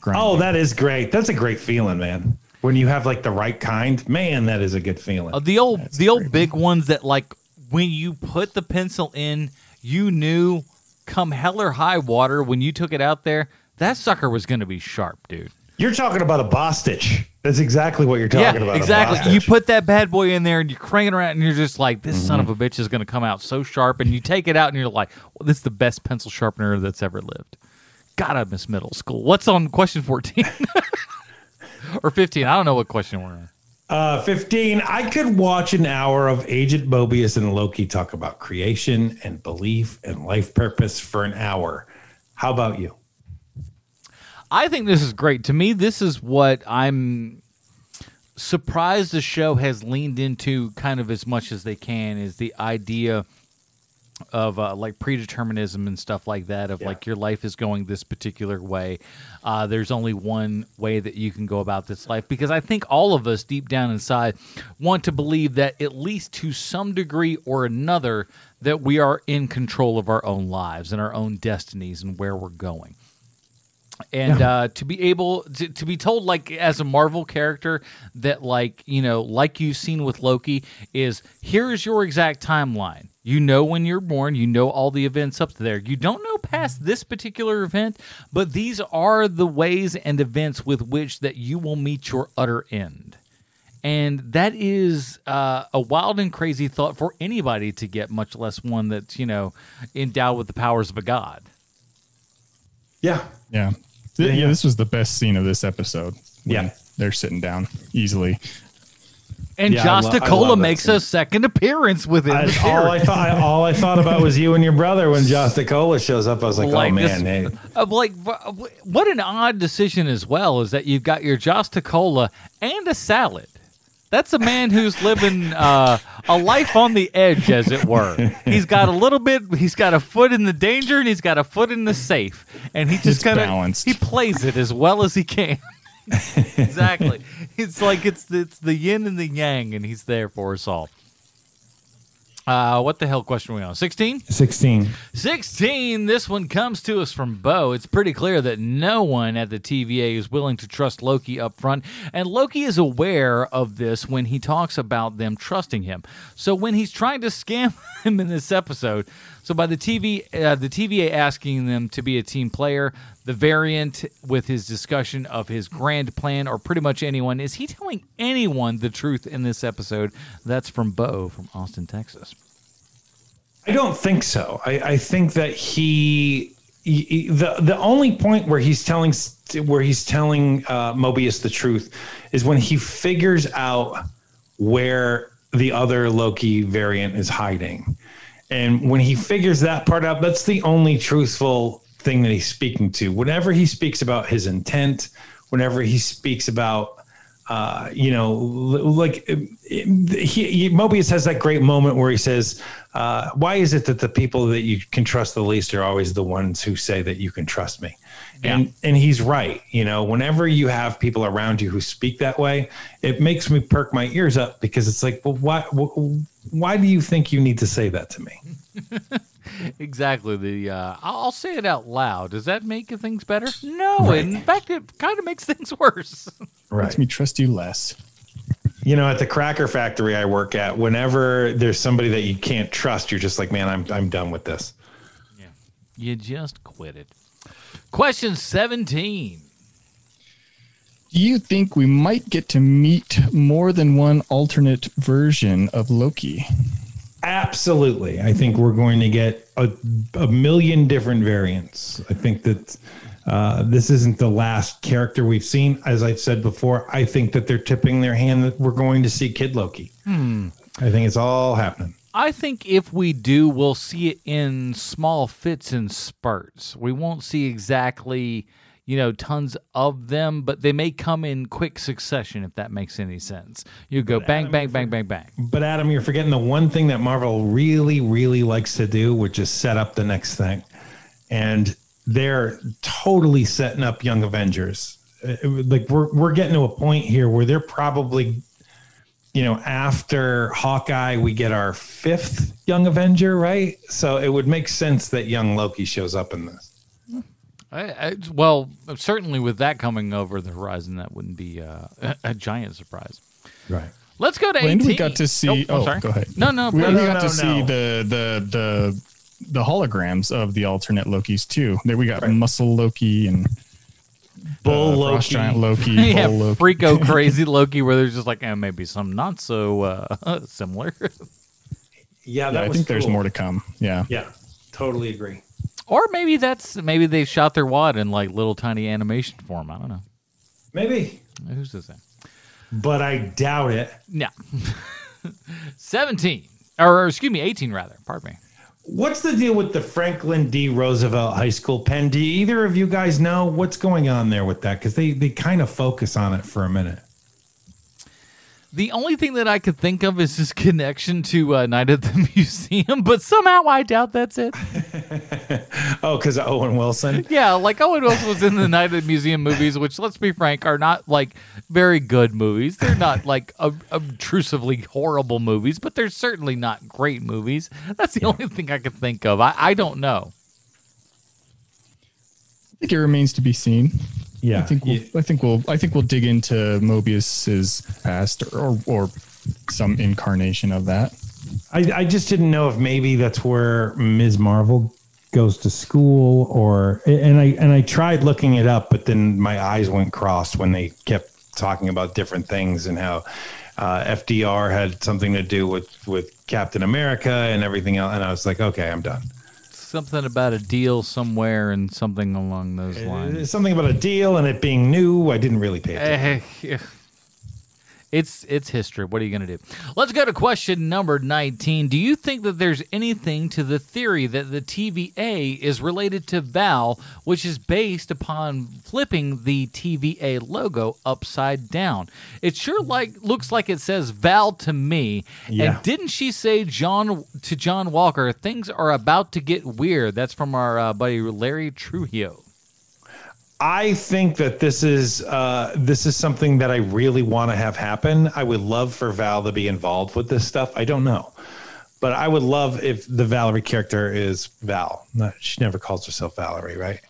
[SPEAKER 3] grind
[SPEAKER 2] Oh, that is great. That's a great feeling, man. When you have like the right kind, man, that is a good feeling.
[SPEAKER 1] Uh, the old the old big ones that like when you put the pencil in, you knew come hell or high water when you took it out there, that sucker was going to be sharp, dude.
[SPEAKER 2] You're talking about a Bostitch. That's exactly what you're talking about. a
[SPEAKER 1] exactly. You put that bad boy in there and you're cranking around and you're just like, this son
[SPEAKER 2] Mm-hmm.
[SPEAKER 1] of a bitch is going to come out so sharp. And you take it out and you're like, well, this is the best pencil sharpener that's ever lived. God, I miss middle school. What's on question 14? or 15. I don't know what question we're in.
[SPEAKER 2] Uh, 15. I could watch an hour of Agent Mobius and Loki talk about creation and belief and life purpose for an hour. How about you?
[SPEAKER 1] I think this is great. To me, this is what I'm surprised the show has leaned into kind of as much as they can is the idea of uh, like predeterminism and stuff like that of
[SPEAKER 2] Yeah.
[SPEAKER 1] like your life is going this particular way. Uh, there's only one way that you can go about this life because i think all of us deep down inside want to believe that at least to some degree or another that we are in control of our own lives and our own destinies and where we're going. And uh, to be able to, to be told like as a marvel character that like you know like you've seen with loki is here's your exact timeline you know when you're born you know all the events up to there you don't know past this particular event but these are the ways and events with which that you will meet your utter end and that is uh, a wild and crazy thought for anybody to get much less one that's you know endowed with the powers of a god
[SPEAKER 2] Yeah.
[SPEAKER 3] Yeah.
[SPEAKER 2] Yeah.
[SPEAKER 3] yeah, this was the best scene of this episode.
[SPEAKER 2] Yeah.
[SPEAKER 3] They're sitting down easily.
[SPEAKER 1] And
[SPEAKER 2] Yeah, I
[SPEAKER 1] Josh
[SPEAKER 2] lo- I
[SPEAKER 1] Tacola
[SPEAKER 2] love that
[SPEAKER 1] makes a second appearance within
[SPEAKER 2] I,
[SPEAKER 1] the
[SPEAKER 2] all I thought, all I thought about was you and your brother when Josh Nicola shows up. I was like,
[SPEAKER 1] Like
[SPEAKER 2] oh
[SPEAKER 1] this-
[SPEAKER 2] man, hey.
[SPEAKER 1] Uh, like, wh- wh- what an odd decision as well is that you've got your Josh Tacola and a salad. That's a man who's living uh, a life on the edge, as it were. He's got a little bit. He's got a foot in the danger, and he's got a foot in the safe, and he just kind of he plays it as well as he can. exactly. It's like it's it's the yin and the yang, and he's there for us all. Uh, what the hell question are we on? Sixteen.
[SPEAKER 2] 16.
[SPEAKER 1] 16. This one comes to us from Bo. It's pretty clear that no one at the TVA is willing to trust Loki up front, and Loki is aware of this when he talks about them trusting him. So when he's trying to scam him in this episode, so by the TV, uh, the TVA asking them to be a team player, the variant with his discussion of his grand plan, or pretty much anyone, is he telling anyone the truth in this episode? That's from Bo from Austin, Texas.
[SPEAKER 2] I don't think so. I, I think that he, he- he- the the only point where he's telling where he's telling uh, Mobius the truth is when he figures out where the other Loki variant is hiding, and when he figures that part out, that's the only truthful thing that he's speaking to. Whenever he speaks about his intent, whenever he speaks about uh, you know, like um, he, he, Mobius has that great moment where he says, uh, "Why is it that the people that you can trust the least are always the ones who say that you can trust me?" And and he's right. You know, whenever you have people around you who speak that way, it makes me perk my ears up because it's like, well, why why do you think you need to say that to me?
[SPEAKER 1] Exactly. The uh, I'll I'll say it out loud. Does that make things better? No. In fact, it kind of makes things worse.
[SPEAKER 3] Makes me trust you less.
[SPEAKER 2] You know, at the cracker factory I work at, whenever there's somebody that you can't trust, you're just like, man, I'm I'm done with this. Yeah.
[SPEAKER 1] You just quit it. Question seventeen.
[SPEAKER 3] Do you think we might get to meet more than one alternate version of Loki?
[SPEAKER 2] Absolutely. I think we're going to get a, a million different variants. I think that uh, this isn't the last character we've seen. As I've said before, I think that they're tipping their hand that we're going to see Kid Loki. I think it's all happening.
[SPEAKER 1] I think if we do, we'll see it in small fits and spurts. We won't see exactly, you know, tons of them, but they may come in quick succession if that makes any sense. You go bang, bang, bang, bang, bang.
[SPEAKER 2] But Adam, you're forgetting the one thing that Marvel really, really likes to do, which is set up the next thing. And they're totally setting up Young Avengers. Uh, Like we're we're getting to a point here where they're probably, you know, after Hawkeye, we get our fifth Young Avenger, right? So it would make sense that young Loki shows up in this.
[SPEAKER 1] I, I, well, certainly with that coming over the horizon, that wouldn't be uh, a, a giant surprise.
[SPEAKER 2] Right.
[SPEAKER 1] Let's go to
[SPEAKER 3] When
[SPEAKER 1] 18.
[SPEAKER 3] we got to see,
[SPEAKER 1] I'm
[SPEAKER 3] oh,
[SPEAKER 1] sorry.
[SPEAKER 3] go ahead.
[SPEAKER 1] No, no,
[SPEAKER 3] We,
[SPEAKER 1] please.
[SPEAKER 3] we got
[SPEAKER 2] no,
[SPEAKER 3] to see the the the the holograms of the alternate Lokis too. There we got
[SPEAKER 2] Right.
[SPEAKER 3] Muscle Loki and
[SPEAKER 2] Bull
[SPEAKER 3] uh, Frost
[SPEAKER 2] Loki.
[SPEAKER 3] Giant Loki,
[SPEAKER 1] yeah,
[SPEAKER 3] Bull Loki.
[SPEAKER 1] freako crazy Loki, where there's just like eh, maybe some not so uh, similar,
[SPEAKER 2] Yeah,
[SPEAKER 3] Yeah, I
[SPEAKER 2] was
[SPEAKER 3] think there's more to come. Yeah.
[SPEAKER 2] Yeah, totally agree.
[SPEAKER 1] Or maybe that's maybe they shot their wad in like little tiny animation form. I don't know.
[SPEAKER 2] Maybe.
[SPEAKER 1] Who's this? Thing?
[SPEAKER 2] but I doubt it.
[SPEAKER 1] Yeah. 17. Or, excuse me, 18 rather. Pardon me.
[SPEAKER 2] What's the deal with the Franklin D. Roosevelt High School pen? Do either of you guys know what's going on there with that? Because they, they kind of focus on it for a minute.
[SPEAKER 1] The only thing that I could think of is his connection to uh, Night at the Museum, but somehow I doubt that's it.
[SPEAKER 2] Oh, because Owen Wilson?
[SPEAKER 1] Yeah, like Owen Wilson was in the Night at the Museum movies, which, let's be frank, are not like very good movies. They're not like ob- obtrusively horrible movies, but they're certainly not great movies. That's the only thing I could think of. I, I don't know.
[SPEAKER 3] I think it remains to be seen.
[SPEAKER 2] Yeah.
[SPEAKER 3] I think we'll, I think we'll I think we'll dig into Mobius's past or or some incarnation of that.
[SPEAKER 2] I, I just didn't know if maybe that's where Ms. Marvel goes to school or and I and I tried looking it up, but then my eyes went crossed when they kept talking about different things and how uh, FDR had something to do with with Captain America and everything else. And I was like, okay, I'm done.
[SPEAKER 1] Something about a deal somewhere and something along those uh, lines.
[SPEAKER 2] There's something about a deal and it being new. I didn't really pay attention.
[SPEAKER 1] Eh, eh, eh. It's it's history. What are you going to do? Let's go to question number 19. Do you think that there's anything to the theory that the TVA is related to Val, which is based upon flipping the TVA logo upside down? It sure like looks like it says Val to me.
[SPEAKER 2] Yeah.
[SPEAKER 1] And didn't she say John to John Walker, things are about to get weird? That's from our uh, buddy Larry Trujillo.
[SPEAKER 2] I think that this is uh, this is something that I really want to have happen. I would love for Val to be involved with this stuff. I don't know, but I would love if the Valerie character is Val. She never calls herself Valerie, right?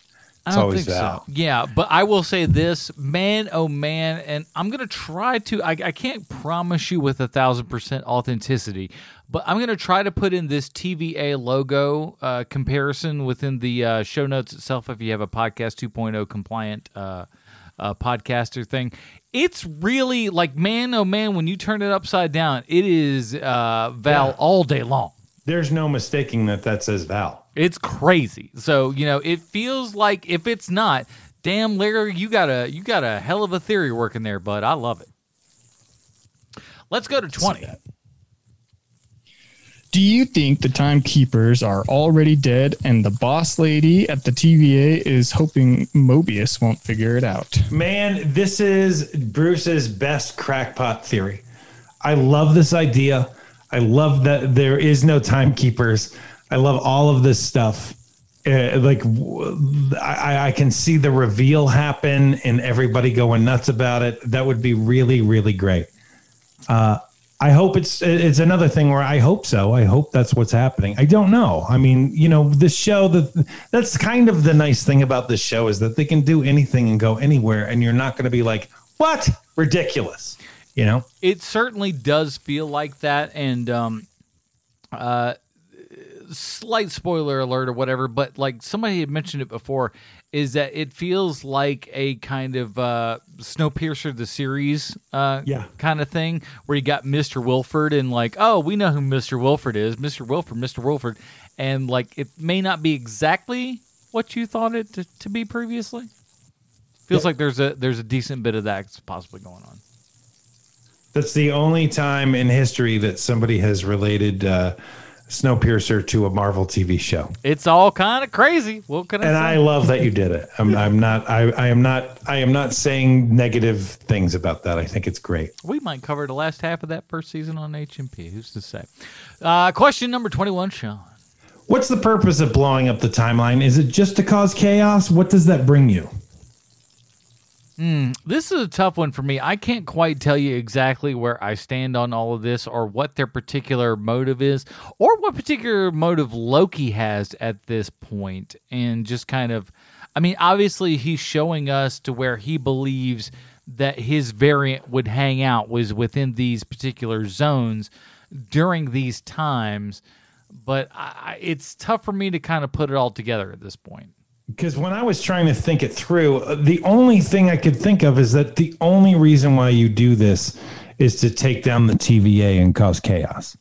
[SPEAKER 1] I don't
[SPEAKER 2] always
[SPEAKER 1] think
[SPEAKER 2] Val.
[SPEAKER 1] so. Yeah, but I will say this, man, oh man, and I'm gonna try to. I, I can't promise you with a thousand percent authenticity, but I'm gonna try to put in this TVA logo uh, comparison within the uh, show notes itself. If you have a podcast 2.0 compliant uh, uh, podcaster thing, it's really like man, oh man, when you turn it upside down, it is uh, Val
[SPEAKER 2] Yeah.
[SPEAKER 1] all day long.
[SPEAKER 2] There's no mistaking that that says Val.
[SPEAKER 1] It's crazy. So you know, it feels like if it's not, damn, Larry, you got a you got a hell of a theory working there, bud. I love it. Let's go to twenty.
[SPEAKER 3] Do you think the timekeepers are already dead and the boss lady at the TVA is hoping Mobius won't figure it out?
[SPEAKER 2] Man, this is Bruce's best crackpot theory. I love this idea. I love that there is no timekeepers. I love all of this stuff. Uh, like I can see the reveal happen and everybody going nuts about it. That would be really, really great. Uh, I hope it's it's another thing where I hope so. I hope that's what's happening. I don't know. I mean, you know, this show that that's kind of the nice thing about this show is that they can do anything and go anywhere, and you're not going to be like, "What? Ridiculous," you know.
[SPEAKER 1] It certainly does feel like that, and um, uh, slight spoiler alert or whatever. But like somebody had mentioned it before, is that it feels like a kind of uh, Snowpiercer the series, uh,
[SPEAKER 2] Yeah.
[SPEAKER 1] kind of thing, where you got Mister Wilford and like, oh, we know who Mister Wilford is, Mister Wilford, Mister Wilford, and like it may not be exactly what you thought it to, to be previously. Feels like there's a there's a decent bit of that that's possibly going on.
[SPEAKER 2] That's the only time in history that somebody has related uh, Snowpiercer to a Marvel TV show,
[SPEAKER 1] It's all kind of crazy. What can I
[SPEAKER 2] and
[SPEAKER 1] say?
[SPEAKER 2] I love that you did it. I'm, I'm not. I, I am not. I am not saying negative things about that. I think it's great.
[SPEAKER 1] we might cover the last half of that first season on HMP. Who's to say? Uh, question number 21, Sean.
[SPEAKER 2] What's the purpose of blowing up the timeline? Is it just to cause chaos? What does that bring you?
[SPEAKER 1] Hmm, this is a tough one for me. I can't quite tell you exactly where I stand on all of this or what their particular motive is or what particular motive Loki has at this point. And just kind of, I mean, obviously he's showing us to where he believes that his variant would hang out was within these particular zones during these times. But I- it's tough for me to kind of put it all together at this point.
[SPEAKER 2] Because when I was trying to think it through, uh, the only thing I could think of is that the only reason why you do this is to take down the TVA and cause chaos.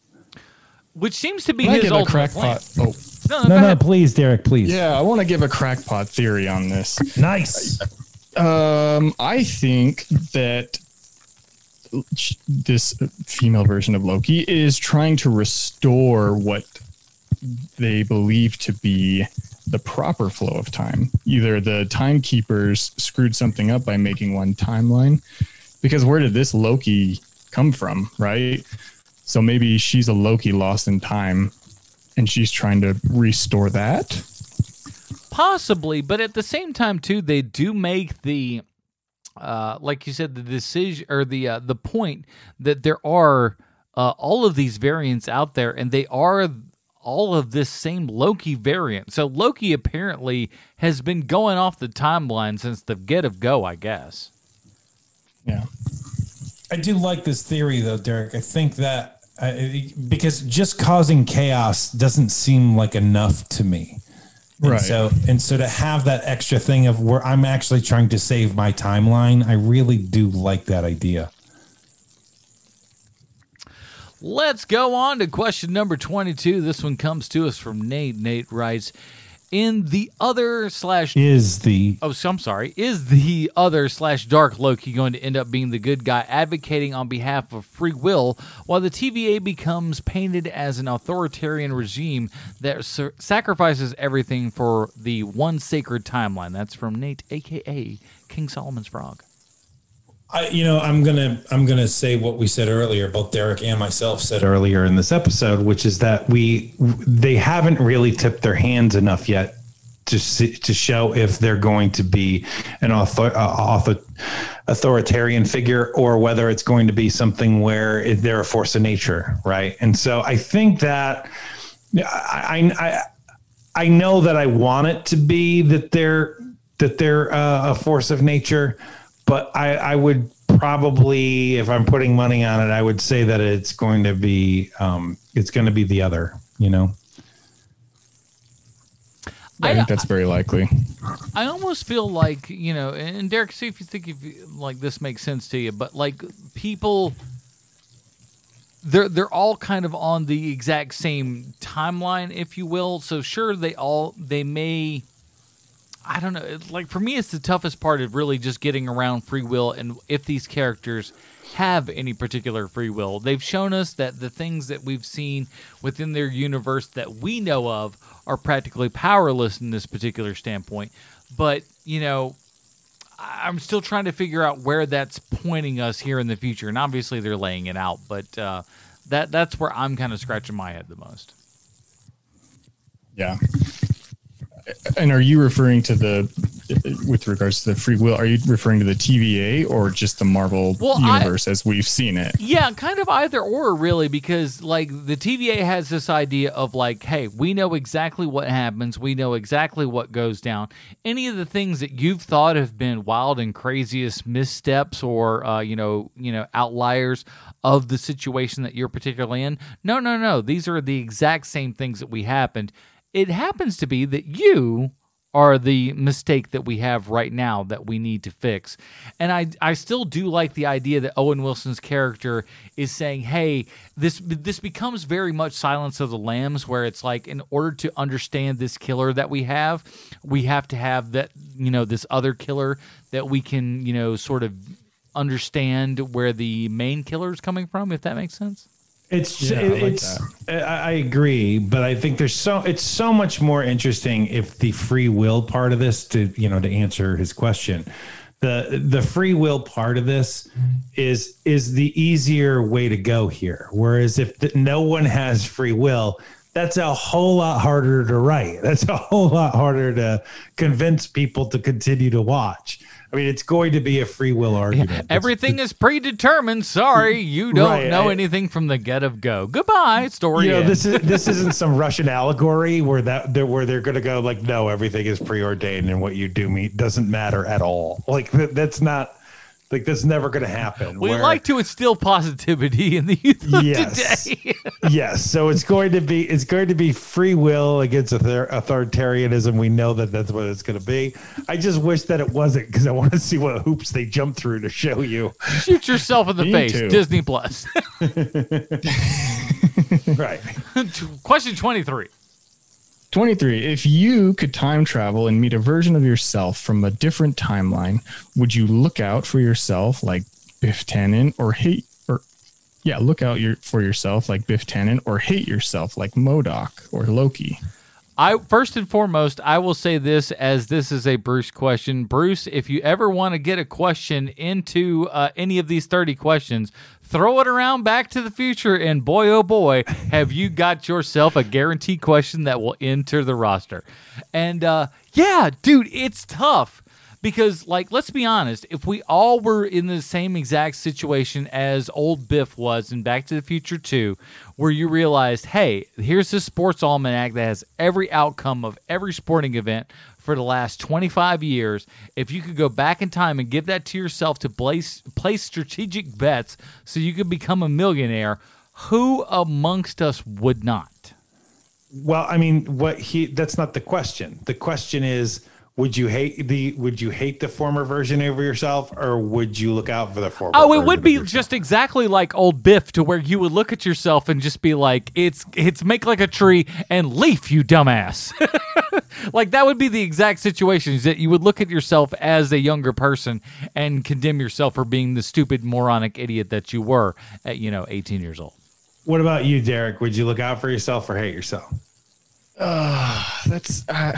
[SPEAKER 1] Which seems to be
[SPEAKER 3] Can
[SPEAKER 1] his
[SPEAKER 3] give a
[SPEAKER 1] plan.
[SPEAKER 3] crackpot? Oh,
[SPEAKER 1] No,
[SPEAKER 2] No,
[SPEAKER 1] no,
[SPEAKER 2] no, please, Derek, please.
[SPEAKER 3] yeah. I want to give a crackpot theory on this.
[SPEAKER 2] Nice.
[SPEAKER 3] Um, I think that this female version of Loki is trying to restore what they believe to be the proper flow of time. Either the timekeepers screwed something up by making one timeline, because where did this Loki come from, right? So maybe she's a Loki lost in time and she's trying to restore that.
[SPEAKER 1] Possibly, but at the same time too, they do make the uh, like you said, the decision or the uh, the point that there are uh, all of these variants out there, and they are all of this same Loki variant. So Loki apparently has been going off the timeline since the get of go, I guess.
[SPEAKER 3] Yeah.
[SPEAKER 2] I do like this theory though, Derek. I think that uh, because just causing chaos doesn't seem like enough to me. And
[SPEAKER 3] Right.
[SPEAKER 2] So and so to have that extra thing of where I'm actually trying to save my timeline, I really do like that idea.
[SPEAKER 1] Let's go on to question number 22. This one comes to us from Nate. Nate writes, in the other slash
[SPEAKER 2] Is the
[SPEAKER 1] Oh, so I'm sorry. Is the other slash dark Loki going to end up being the good guy advocating on behalf of free will, while the TVA becomes painted as an authoritarian regime that sa- sacrifices everything for the one sacred timeline? That's from Nate, aka King Solomon's Frog.
[SPEAKER 2] I, you know, I'm gonna I'm gonna say what we said earlier. Both Derek and myself said earlier in this episode, which is that we they haven't really tipped their hands enough yet to see, to show if they're going to be an author, uh, author, authoritarian figure or whether it's going to be something where they're a force of nature, right? And so I think that I I I know that I want it to be that they're that they're uh, a force of nature, but I, I would probably, if I'm putting money on it, I would say that it's going to be um, it's going to be the other. You know,
[SPEAKER 3] I,
[SPEAKER 1] I-
[SPEAKER 3] think that's very likely.
[SPEAKER 1] I almost feel like you know, and Derek, see if you think if you- like this makes sense to you, but like people, they're they're all kind of on the exact same timeline, if you will. So sure, they all they may. I don't know. Like for me, it's the toughest part of really just getting around free will and if these characters have any particular free will. They've shown us that the things that we've seen within their universe that we know of are practically powerless in this particular standpoint. But, you know, I'm still trying to figure out where that's pointing us here in the future. And obviously they're laying it out, but uh, that that's where I'm kind of scratching my head the most.
[SPEAKER 3] Yeah. And are you referring to the, with regards to the free will, are you referring to the TVA or just the Marvel
[SPEAKER 1] Well, I-
[SPEAKER 3] universe as we've seen it?
[SPEAKER 1] Yeah, kind of either or, really, because like the TVA has this idea of like, hey, we know exactly what happens, we know exactly what goes down. Any of the things that you've thought have been wild and craziest missteps or uh, you know, you know, outliers of the situation that you're particularly in, no, no, no, these are the exact same things that we happened. It happens to be that you are the mistake that we have right now that we need to fix. And I I still do like the idea that Owen Wilson's character is saying, "Hey, this this becomes very much Silence of the Lambs where it's like in order to understand this killer that we have, we have to have that, you know, this other killer that we can, you know, sort of understand where the main killer is coming from, if that makes sense."
[SPEAKER 2] It's
[SPEAKER 3] Yeah, I like
[SPEAKER 2] it's I, I agree, but I think there's so it's so much more interesting if the free will part of this to you know to answer his question. The the free will part of this is is the easier way to go here. Whereas if the, no one has free will, that's a whole lot harder to write. That's a whole lot harder to convince people to continue to watch. I mean, it's going to be a free will argument. That's-
[SPEAKER 1] Everything is predetermined. Sorry, you don't
[SPEAKER 2] Right,
[SPEAKER 1] know
[SPEAKER 2] I-
[SPEAKER 1] anything from the get of go. Goodbye. Story.
[SPEAKER 2] you know this is this isn't some russian allegory where that they're, where they're going to go like no everything is preordained and what you do me doesn't matter at all like that, that's not like that's never going to happen
[SPEAKER 1] We
[SPEAKER 2] where-
[SPEAKER 1] like to instill positivity in the youth
[SPEAKER 2] Yes.
[SPEAKER 1] today.
[SPEAKER 2] yes so it's going to be it's going to be free will against author- authoritarianism we know that that's what it's going to be i just wish that it wasn't because i want to see what hoops they jump through to show you
[SPEAKER 1] Shoot yourself in the
[SPEAKER 3] Me
[SPEAKER 1] face.
[SPEAKER 3] too.
[SPEAKER 1] Disney Plus.
[SPEAKER 2] right
[SPEAKER 1] Question 23.
[SPEAKER 3] 23. If you could time travel and meet a version of yourself from a different timeline, would you look out for yourself like Biff Tannen or hate or yeah, look out your, for yourself like Biff Tannen or hate yourself like MODOK or Loki?
[SPEAKER 1] I first and foremost, I will say this as this is a Bruce question. Bruce, if you ever want to get a question into uh, any of these 30 questions, throw it around back to the future and boy oh boy, have you got yourself a guaranteed question that will enter the roster. And uh, yeah, dude, it's tough because like let's be honest if we all were in the same exact situation as old biff was in back to the future 2 where you realized hey here's this sports almanac that has every outcome of every sporting event for the last 25 years if you could go back in time and give that to yourself to place place strategic bets so you could become a millionaire who amongst us would not?
[SPEAKER 2] Well i mean what he that's not the question. The question is would you hate the would you hate the former version of yourself or would you look out for the former
[SPEAKER 1] oh it would be just exactly like old biff to where you would look at yourself and just be like it's it's make like a tree and leaf you dumbass. Like that would be the exact situation is that you would look at yourself as a younger person and condemn yourself for being the stupid moronic idiot that you were at you know 18 years old.
[SPEAKER 2] What about you derek? Would you look out for yourself or hate yourself?
[SPEAKER 3] Uh, that's uh,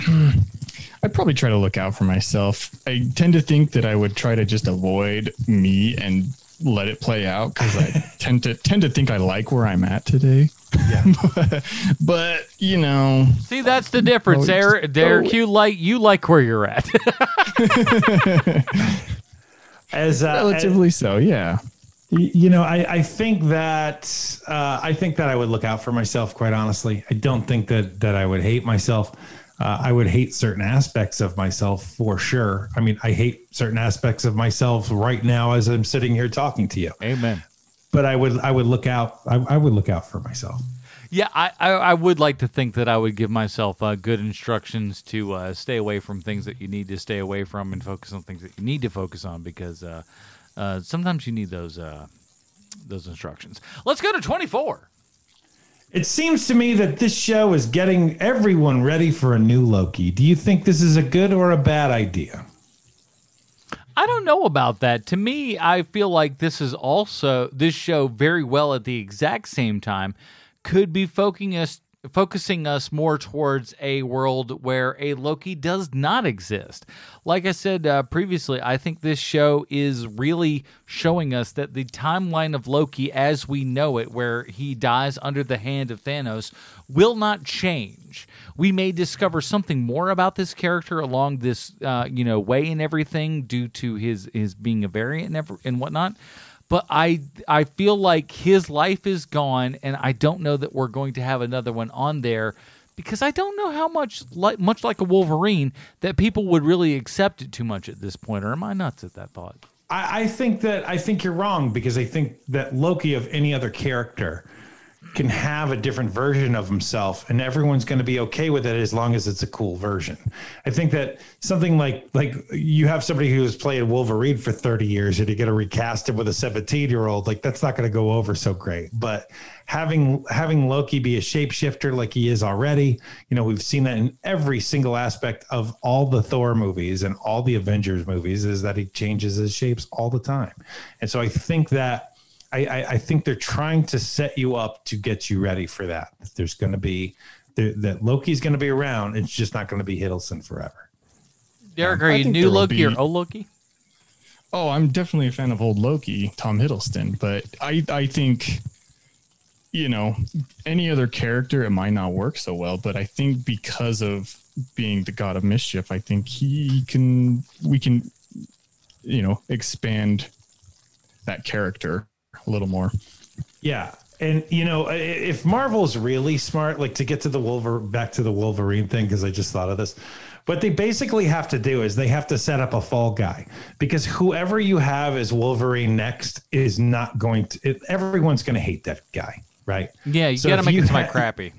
[SPEAKER 3] I'd probably try to look out for myself. I tend to think that I would try to just avoid me and let it play out because I tend to tend to think I like where I'm at today. Yeah. but, but, you know,
[SPEAKER 1] see that's the difference, Eric. Derek, you like you like where you're at.
[SPEAKER 2] as uh,
[SPEAKER 3] relatively as, so, yeah.
[SPEAKER 2] You know, I, I think that uh, I think that I would look out for myself. Quite honestly, I don't think that that I would hate myself uh, I would hate certain aspects of myself for sure. I mean, I hate certain aspects of myself right now as I'm sitting here talking to you.
[SPEAKER 1] Amen.
[SPEAKER 2] But I would, I would look out. I, I would look out for myself.
[SPEAKER 1] Yeah, I, I, I, would like to think that I would give myself uh, good instructions to uh, stay away from things that you need to stay away from and focus on things that you need to focus on because uh, uh sometimes you need those uh, those instructions. Let's go to twenty four.
[SPEAKER 2] It seems to me that this show is getting everyone ready for a new Loki. Do you think this is a good or a bad idea?
[SPEAKER 1] I don't know about that. To me, I feel like this is also this show very well at the exact same time could be focusing us focusing us more towards a world where a Loki does not exist. Like I said uh, previously, I think this show is really showing us that the timeline of Loki as we know it, where he dies under the hand of Thanos, will not change. We may discover something more about this character along this, uh, you know, way and everything due to his his being a variant and, ever, and whatnot but I I feel like his life is gone, and I don't know that we're going to have another one on there because I don't know how much like much like a Wolverine that people would really accept it too much at this point. Or am I nuts at that thought?
[SPEAKER 2] I, I think that I think you're wrong because I think that Loki of any other character can have a different version of himself and everyone's going to be okay with it as long as it's a cool version. I think that something like like you have somebody who's played Wolverine for 30 years and you get to recast him with a 17 year old, like that's not going to go over so great. But having having Loki be a shapeshifter like he is already, you know, we've seen that in every single aspect of all the Thor movies and all the Avengers movies is that he changes his shapes all the time. And so I think that I, I, I think they're trying to set you up to get you ready for that. There's going to be that Loki's going to be around. It's just not going to be Hiddleston forever.
[SPEAKER 1] Derek, are you new Loki be... or old Loki?
[SPEAKER 3] Oh, I'm definitely a fan of old Loki, Tom Hiddleston, but I I think you know any other character it might not work so well, but I think because of being the god of mischief, I think he can we can you know expand that character a little more.
[SPEAKER 2] Yeah. And you know, if Marvel's really smart, like to get to the Wolver back to the Wolverine thing, because I just thought of this, what they basically have to do is they have to set up a fall guy because whoever you have as Wolverine next is not going to. It, everyone's going to hate that guy, right?
[SPEAKER 1] Yeah, you so got to make it my crappy.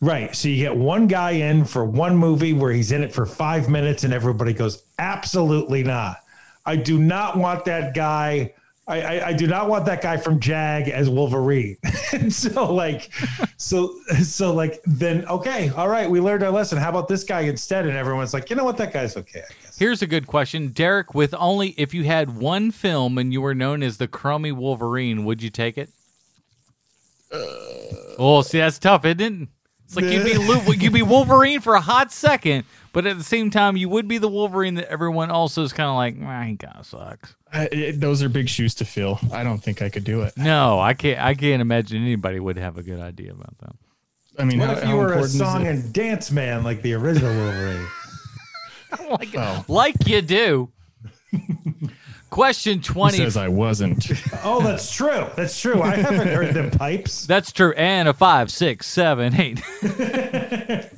[SPEAKER 2] Right. So you get one guy in for one movie where he's in it for five minutes, and everybody goes, absolutely not. I do not want that guy I, I, I do not want that guy from Jag as Wolverine. and so like, so so like then okay, all right, we learned our lesson. How about this guy instead? And everyone's like, you know what, that guy's okay. I guess.
[SPEAKER 1] Here's a good question, Derek. With only if you had one film and you were known as the Crummy Wolverine, would you take it? oh, see, that's tough, isn't it? It's like you'd be you'd be Wolverine for a hot second, but at the same time, you would be the Wolverine that everyone also is kind of like, "Ah, he kind of sucks.
[SPEAKER 3] I, it, those are big shoes to fill. I don't think I could do it.
[SPEAKER 1] No, I can't. I can't imagine anybody would have a good idea about that.
[SPEAKER 3] I mean,
[SPEAKER 2] What
[SPEAKER 3] how,
[SPEAKER 2] if you were a song and dance man like the original Wolverine?
[SPEAKER 1] like,
[SPEAKER 3] Oh.
[SPEAKER 1] like you do. Question
[SPEAKER 3] Who
[SPEAKER 1] twenty.
[SPEAKER 3] says I wasn't?
[SPEAKER 2] oh, that's true. That's true. I haven't heard them pipes.
[SPEAKER 1] That's true. And a five, six, seven, eight.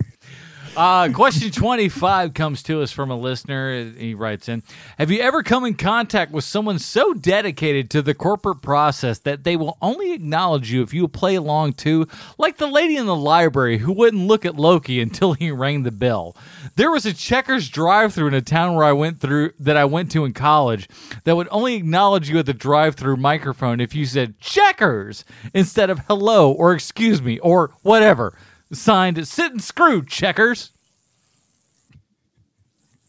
[SPEAKER 1] uh, question 25 comes to us from a listener. He writes in Have you ever come in contact with someone so dedicated to the corporate process that they will only acknowledge you if you play along too? Like the lady in the library who wouldn't look at Loki until he rang the bell. There was a Checkers drive-through in a town where I went through that I went to in college that would only acknowledge you at the drive-through microphone if you said Checkers instead of hello or excuse me or whatever. Signed Sit and Screw Checkers.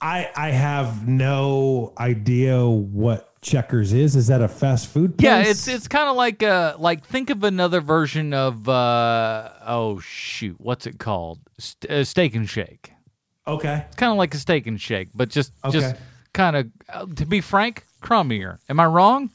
[SPEAKER 2] I I have no idea what Checkers is. Is that a fast food place?
[SPEAKER 1] Yeah, it's it's kind of like uh like think of another version of uh oh shoot, what's it called? St- uh, steak and Shake.
[SPEAKER 2] okay.
[SPEAKER 1] It's kind of like a steak and shake, but just just kind of uh, to be frank, crummier. Am I wrong?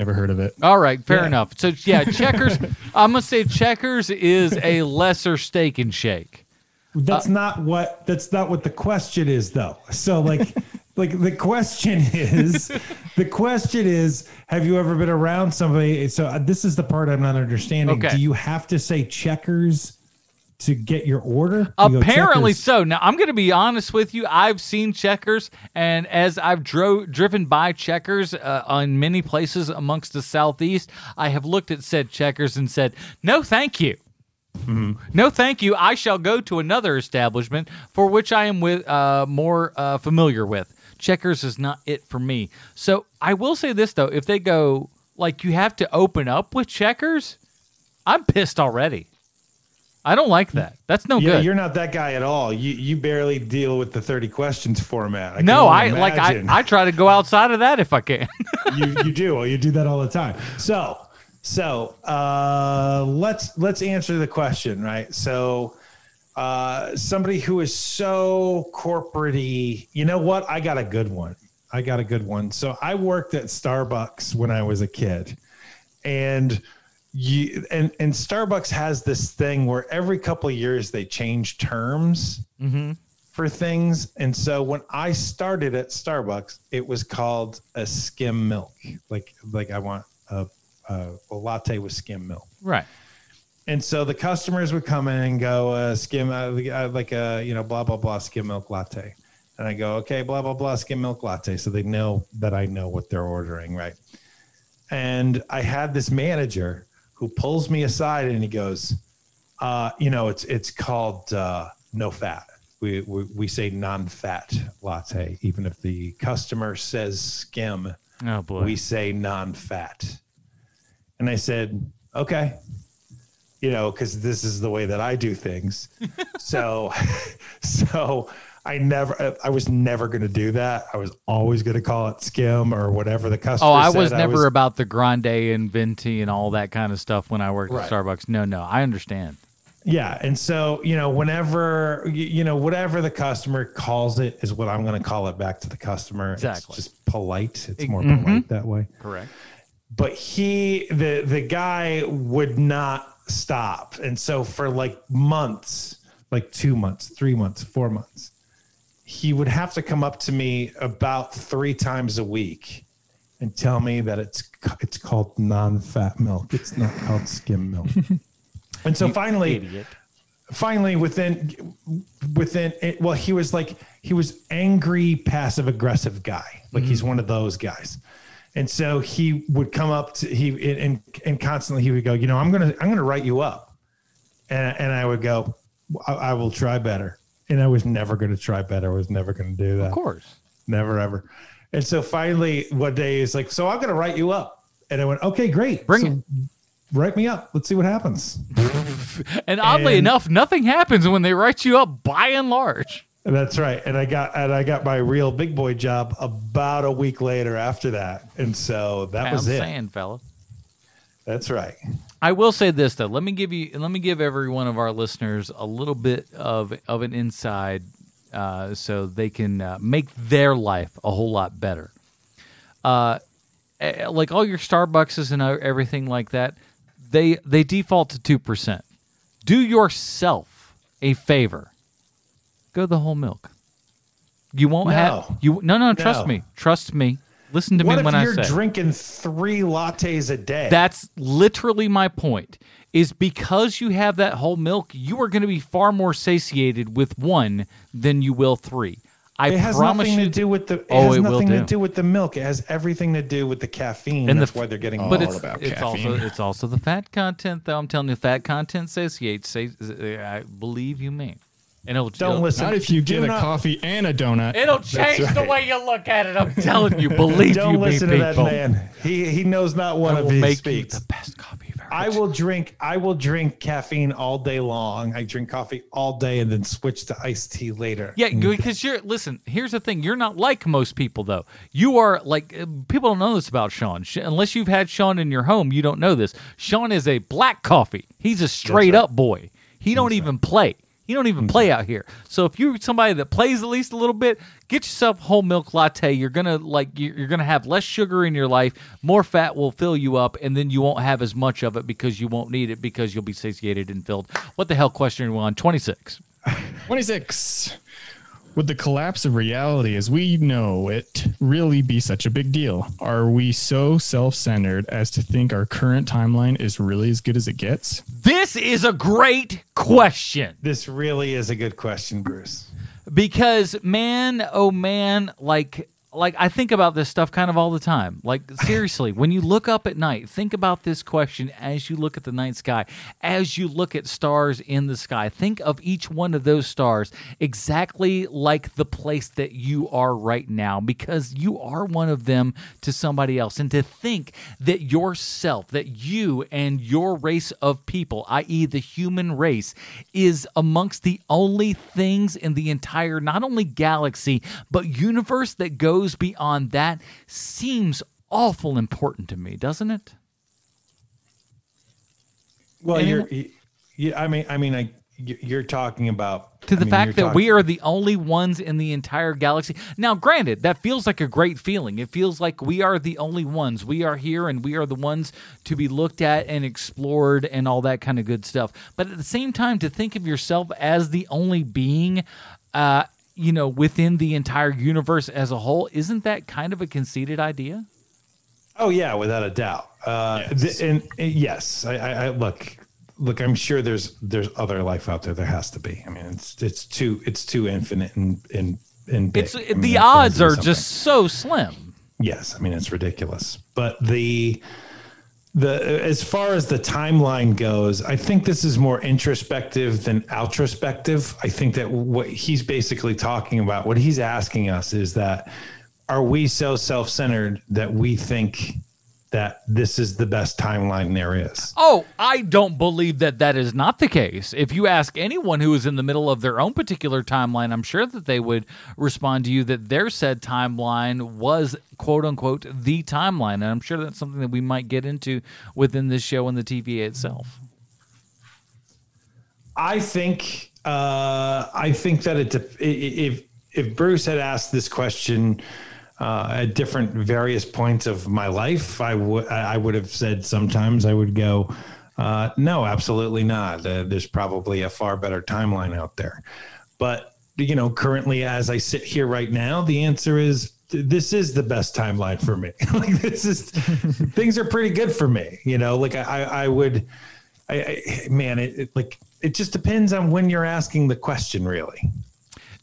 [SPEAKER 3] Never heard of it.
[SPEAKER 1] All right, fair
[SPEAKER 2] Yeah.
[SPEAKER 1] enough. So yeah, Checkers. I'm gonna say Checkers is a lesser steak and shake.
[SPEAKER 2] That's
[SPEAKER 1] Uh,
[SPEAKER 2] not what that's not what the question is though. So like like the question is the question is have you ever been around somebody so uh, this is the part I'm not understanding.
[SPEAKER 1] Okay.
[SPEAKER 2] Do you have to say checkers to get your order? You
[SPEAKER 1] Apparently so. Now I'm going to be honest with you. I've seen Checkers, and as I've dro- driven by Checkers uh, on many places amongst the southeast, I have looked at said Checkers and said, "No, thank you." No, thank you. I shall go to another establishment for which I am with uh, more uh, familiar with. Checkers is not it for me. So I will say this though: if they go like you have to open up with Checkers, I'm pissed already. I don't like that. That's no
[SPEAKER 2] Yeah,
[SPEAKER 1] good.
[SPEAKER 2] you're not that guy at all. You you barely deal with the 30 questions format. I
[SPEAKER 1] No, I like I. I try to go outside of that if I can.
[SPEAKER 2] you you do. Well, you do that all the time. So so uh, let's let's answer the question right. So uh, somebody who is so corporate you know what? I got a good one. I got a good one. So I worked at Starbucks when I was a kid, and you and and Starbucks has this thing where every couple of years they change terms for things. And so when I started at Starbucks, it was called a skim milk. Like like I want a, a, a latte with skim milk.
[SPEAKER 1] right.
[SPEAKER 2] And so the customers would come in and go uh, skim uh, uh, like a you know blah blah blah skim milk latte. And I go okay blah blah blah skim milk latte. So they know that I know what they're ordering, right? And I had this manager who pulls me aside and he goes, uh, you know, it's it's called uh, no fat. We, we we say non-fat latte, even if the customer says skim,
[SPEAKER 1] Oh boy.
[SPEAKER 2] we say non-fat. And I said, okay, you know, because this is the way that I do things. so, so I never, I was never going to do that. I was always going to call it skim or whatever the customer.
[SPEAKER 1] oh, I
[SPEAKER 2] said.
[SPEAKER 1] was never about the grande and venti and all that kind of stuff when I worked
[SPEAKER 2] Right.
[SPEAKER 1] at Starbucks. No, no, I understand.
[SPEAKER 2] Yeah, and so you know, whenever you know, whatever the customer calls it is what I'm going to call it back to the customer.
[SPEAKER 1] Exactly.
[SPEAKER 2] It's just polite. It's more
[SPEAKER 1] Mhm.
[SPEAKER 2] polite that way.
[SPEAKER 1] Correct.
[SPEAKER 2] But he, the the guy, would not stop, and so for like months, like two months, three months, four months, he would have to come up to me about three times a week and tell me that it's it's called non-fat milk. It's not called skim milk. and so finally,
[SPEAKER 1] Idiot.
[SPEAKER 2] finally within within it, well he was like he was angry passive aggressive guy like he's mm-hmm. one of those guys and so he would come up to he and and constantly he would go you know i'm gonna i'm gonna write you up and and i would go i, I will try better and i was never gonna try better i was never gonna do that
[SPEAKER 1] Of course.
[SPEAKER 2] never ever And so finally, one day he's like, "So I'm going to write you up." And I went, "Okay, great.
[SPEAKER 1] Bring
[SPEAKER 2] So Write me up. Let's see what happens."
[SPEAKER 1] And oddly
[SPEAKER 2] And-
[SPEAKER 1] enough, nothing happens when they write you up by and large.
[SPEAKER 2] And that's right. And I got and I got my real big boy job about a week later after that. And so that was it.
[SPEAKER 1] saying, fella.
[SPEAKER 2] That's right.
[SPEAKER 1] I will say this though. Let me give you. Let me give every one of our listeners a little bit of of an inside, uh, so they can uh, make their life a whole lot better. Uh, eh, like all your Starbucks and everything like that, they they default to two percent. Do yourself a favor. Go the whole milk. You won't
[SPEAKER 2] No.
[SPEAKER 1] have you. No, no. Trust
[SPEAKER 2] No.
[SPEAKER 1] me. Trust me. Listen to
[SPEAKER 2] What
[SPEAKER 1] me
[SPEAKER 2] if
[SPEAKER 1] when I
[SPEAKER 2] you're drinking three lattes a day?
[SPEAKER 1] That's literally my point. Is because you have that whole milk, you are going to be far more satiated with one than you will three. I
[SPEAKER 2] it has
[SPEAKER 1] promise
[SPEAKER 2] nothing
[SPEAKER 1] you.
[SPEAKER 2] to do with the. It
[SPEAKER 1] Oh,
[SPEAKER 2] has
[SPEAKER 1] it will
[SPEAKER 2] nothing
[SPEAKER 1] do.
[SPEAKER 2] to do with the milk. It has everything to do with the caffeine.
[SPEAKER 1] And
[SPEAKER 2] that's
[SPEAKER 1] f-
[SPEAKER 2] why they're getting.
[SPEAKER 1] but
[SPEAKER 3] all
[SPEAKER 1] it's
[SPEAKER 3] about
[SPEAKER 1] it's also
[SPEAKER 3] caffeine.
[SPEAKER 1] it's also the fat content though. I'm telling you, fat content satiates. Say, I believe you me. And it'll
[SPEAKER 2] Don't
[SPEAKER 1] it'll,
[SPEAKER 2] listen.
[SPEAKER 3] Not if you
[SPEAKER 2] Do
[SPEAKER 3] get a
[SPEAKER 2] not-
[SPEAKER 3] coffee and a donut.
[SPEAKER 1] It'll change the way you look at it. I'm telling you. Believe
[SPEAKER 2] Don't
[SPEAKER 1] you
[SPEAKER 2] listen
[SPEAKER 1] me,
[SPEAKER 2] to that
[SPEAKER 1] people.
[SPEAKER 2] man. He he knows not one
[SPEAKER 1] I
[SPEAKER 2] of
[SPEAKER 1] will
[SPEAKER 2] his
[SPEAKER 1] make
[SPEAKER 2] speaks.
[SPEAKER 1] you the best coffee you've ever.
[SPEAKER 2] I will drink. I will drink caffeine all day long. I drink coffee all day and then switch to iced tea later.
[SPEAKER 1] Yeah, because you're listen. Here's the thing: you're not like most people, though. You are like uh, people don't know this about Sean. Sh- unless you've had Sean in your home, you don't know this. Sean is a black coffee. He's a straight
[SPEAKER 2] right.
[SPEAKER 1] up boy. He don't even play. He don't even mm-hmm. play out here. So if you're somebody that plays at least a little bit, get yourself a whole milk latte. You're gonna like you're you're gonna have less sugar in your life. More fat will fill you up, and then you won't have as much of it because you won't need it because you'll be satiated and filled. What the hell? Question are we on? Twenty six.
[SPEAKER 3] 26. Would the collapse of reality as we know it really be such a big deal? Are we so self centered as to think our current timeline is really as good as it gets?
[SPEAKER 1] This is a great question.
[SPEAKER 2] This really is a good question, Bruce.
[SPEAKER 1] because man oh man like like I think about this stuff kind of all the time. Like seriously, when you look up at night, think about this question as you look at the night sky, as you look at stars in the sky. Think of each one of those stars exactly like the place that you are right now because you are one of them to somebody else. And to think that yourself, that you and your race of people, i.e. the human race, is amongst the only things in the entire not only galaxy but universe that goes beyond that seems awful important to me, doesn't it?
[SPEAKER 2] Well,
[SPEAKER 1] Anyone-
[SPEAKER 2] you're. Yeah, I mean, I mean, I. You're talking about
[SPEAKER 1] to the
[SPEAKER 2] I mean,
[SPEAKER 1] fact that
[SPEAKER 2] talk-
[SPEAKER 1] we are the only ones in the entire galaxy. Now, granted, that feels like a great feeling. It feels like we are the only ones. We are here and we are the ones to be looked at and explored and all that kind of good stuff. But at the same time, to think of yourself as the only being, uh, you know, within the entire universe as a whole, isn't that kind of a conceited idea?
[SPEAKER 2] Oh yeah, without a doubt. Uh,
[SPEAKER 3] Yes.
[SPEAKER 2] th- and, and yes, I, I, I look. Look, I'm sure there's there's other life out there. There has to be. I mean, it's it's too it's too infinite and and and big.
[SPEAKER 1] It's
[SPEAKER 2] I mean,
[SPEAKER 1] the odds
[SPEAKER 2] has to be
[SPEAKER 1] are
[SPEAKER 2] something.
[SPEAKER 1] just so slim.
[SPEAKER 2] Yes, I mean it's ridiculous. But the the as far as the timeline goes, I think this is more introspective than outrospective. I think that what he's basically talking about, what he's asking us is that are we so self-centered that we think that this is the best timeline there is?
[SPEAKER 1] Oh, I don't believe that that is not the case. If you ask anyone who is in the middle of their own particular timeline, I'm sure that they would respond to you that their said timeline was quote unquote the timeline. And I'm sure that's something that we might get into within this show and the TVA itself.
[SPEAKER 2] I think uh, I think that it dep- i- i- if if Bruce had asked this question uh, at different various points of my life, I would I would have said sometimes I would go, uh, no, absolutely not. Uh, there's probably a far better timeline out there, but you know, currently as I sit here right now, the answer is this is the best timeline for me. like this is things are pretty good for me. You know, like I I, would. I, I man, it, it like it just depends on when you're asking the question, really.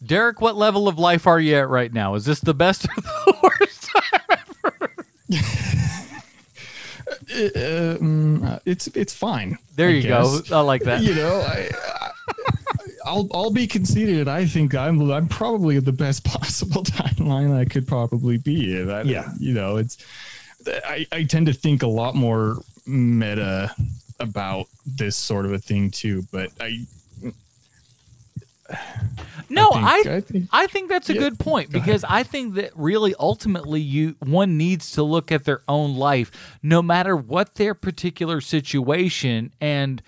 [SPEAKER 1] Derek, what level of life are you at right now? Is this the best or the worst?
[SPEAKER 3] Mm, uh, it's it's fine.
[SPEAKER 1] There
[SPEAKER 3] I
[SPEAKER 1] you go. I like that.
[SPEAKER 3] You know, I, I'll I'll be conceded. I think I'm I'm probably at the best possible timeline I could probably be in. I,
[SPEAKER 2] Yeah.
[SPEAKER 3] you know, it's I, I tend to think a lot more meta about this sort of a thing too. But I
[SPEAKER 1] No,
[SPEAKER 3] think-
[SPEAKER 1] I
[SPEAKER 3] I think-
[SPEAKER 1] I think that's a good point because I think that really ultimately you one needs to look at their own life no matter what their particular situation and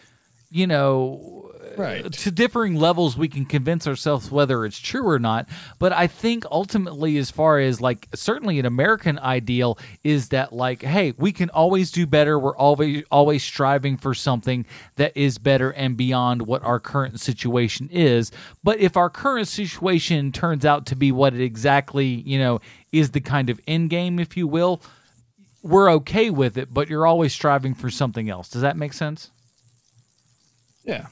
[SPEAKER 1] you know
[SPEAKER 3] Right.
[SPEAKER 1] to differing levels we can convince ourselves whether it's true or not. But i think ultimately as far as like certainly an american ideal is that like hey we can always do better. We're always always striving for something that is better and beyond what our current situation is. But if our current situation turns out to be what it exactly you know is the kind of end game if you will we're okay with it but you're always striving for something else. Does that make sense?
[SPEAKER 3] Yeah,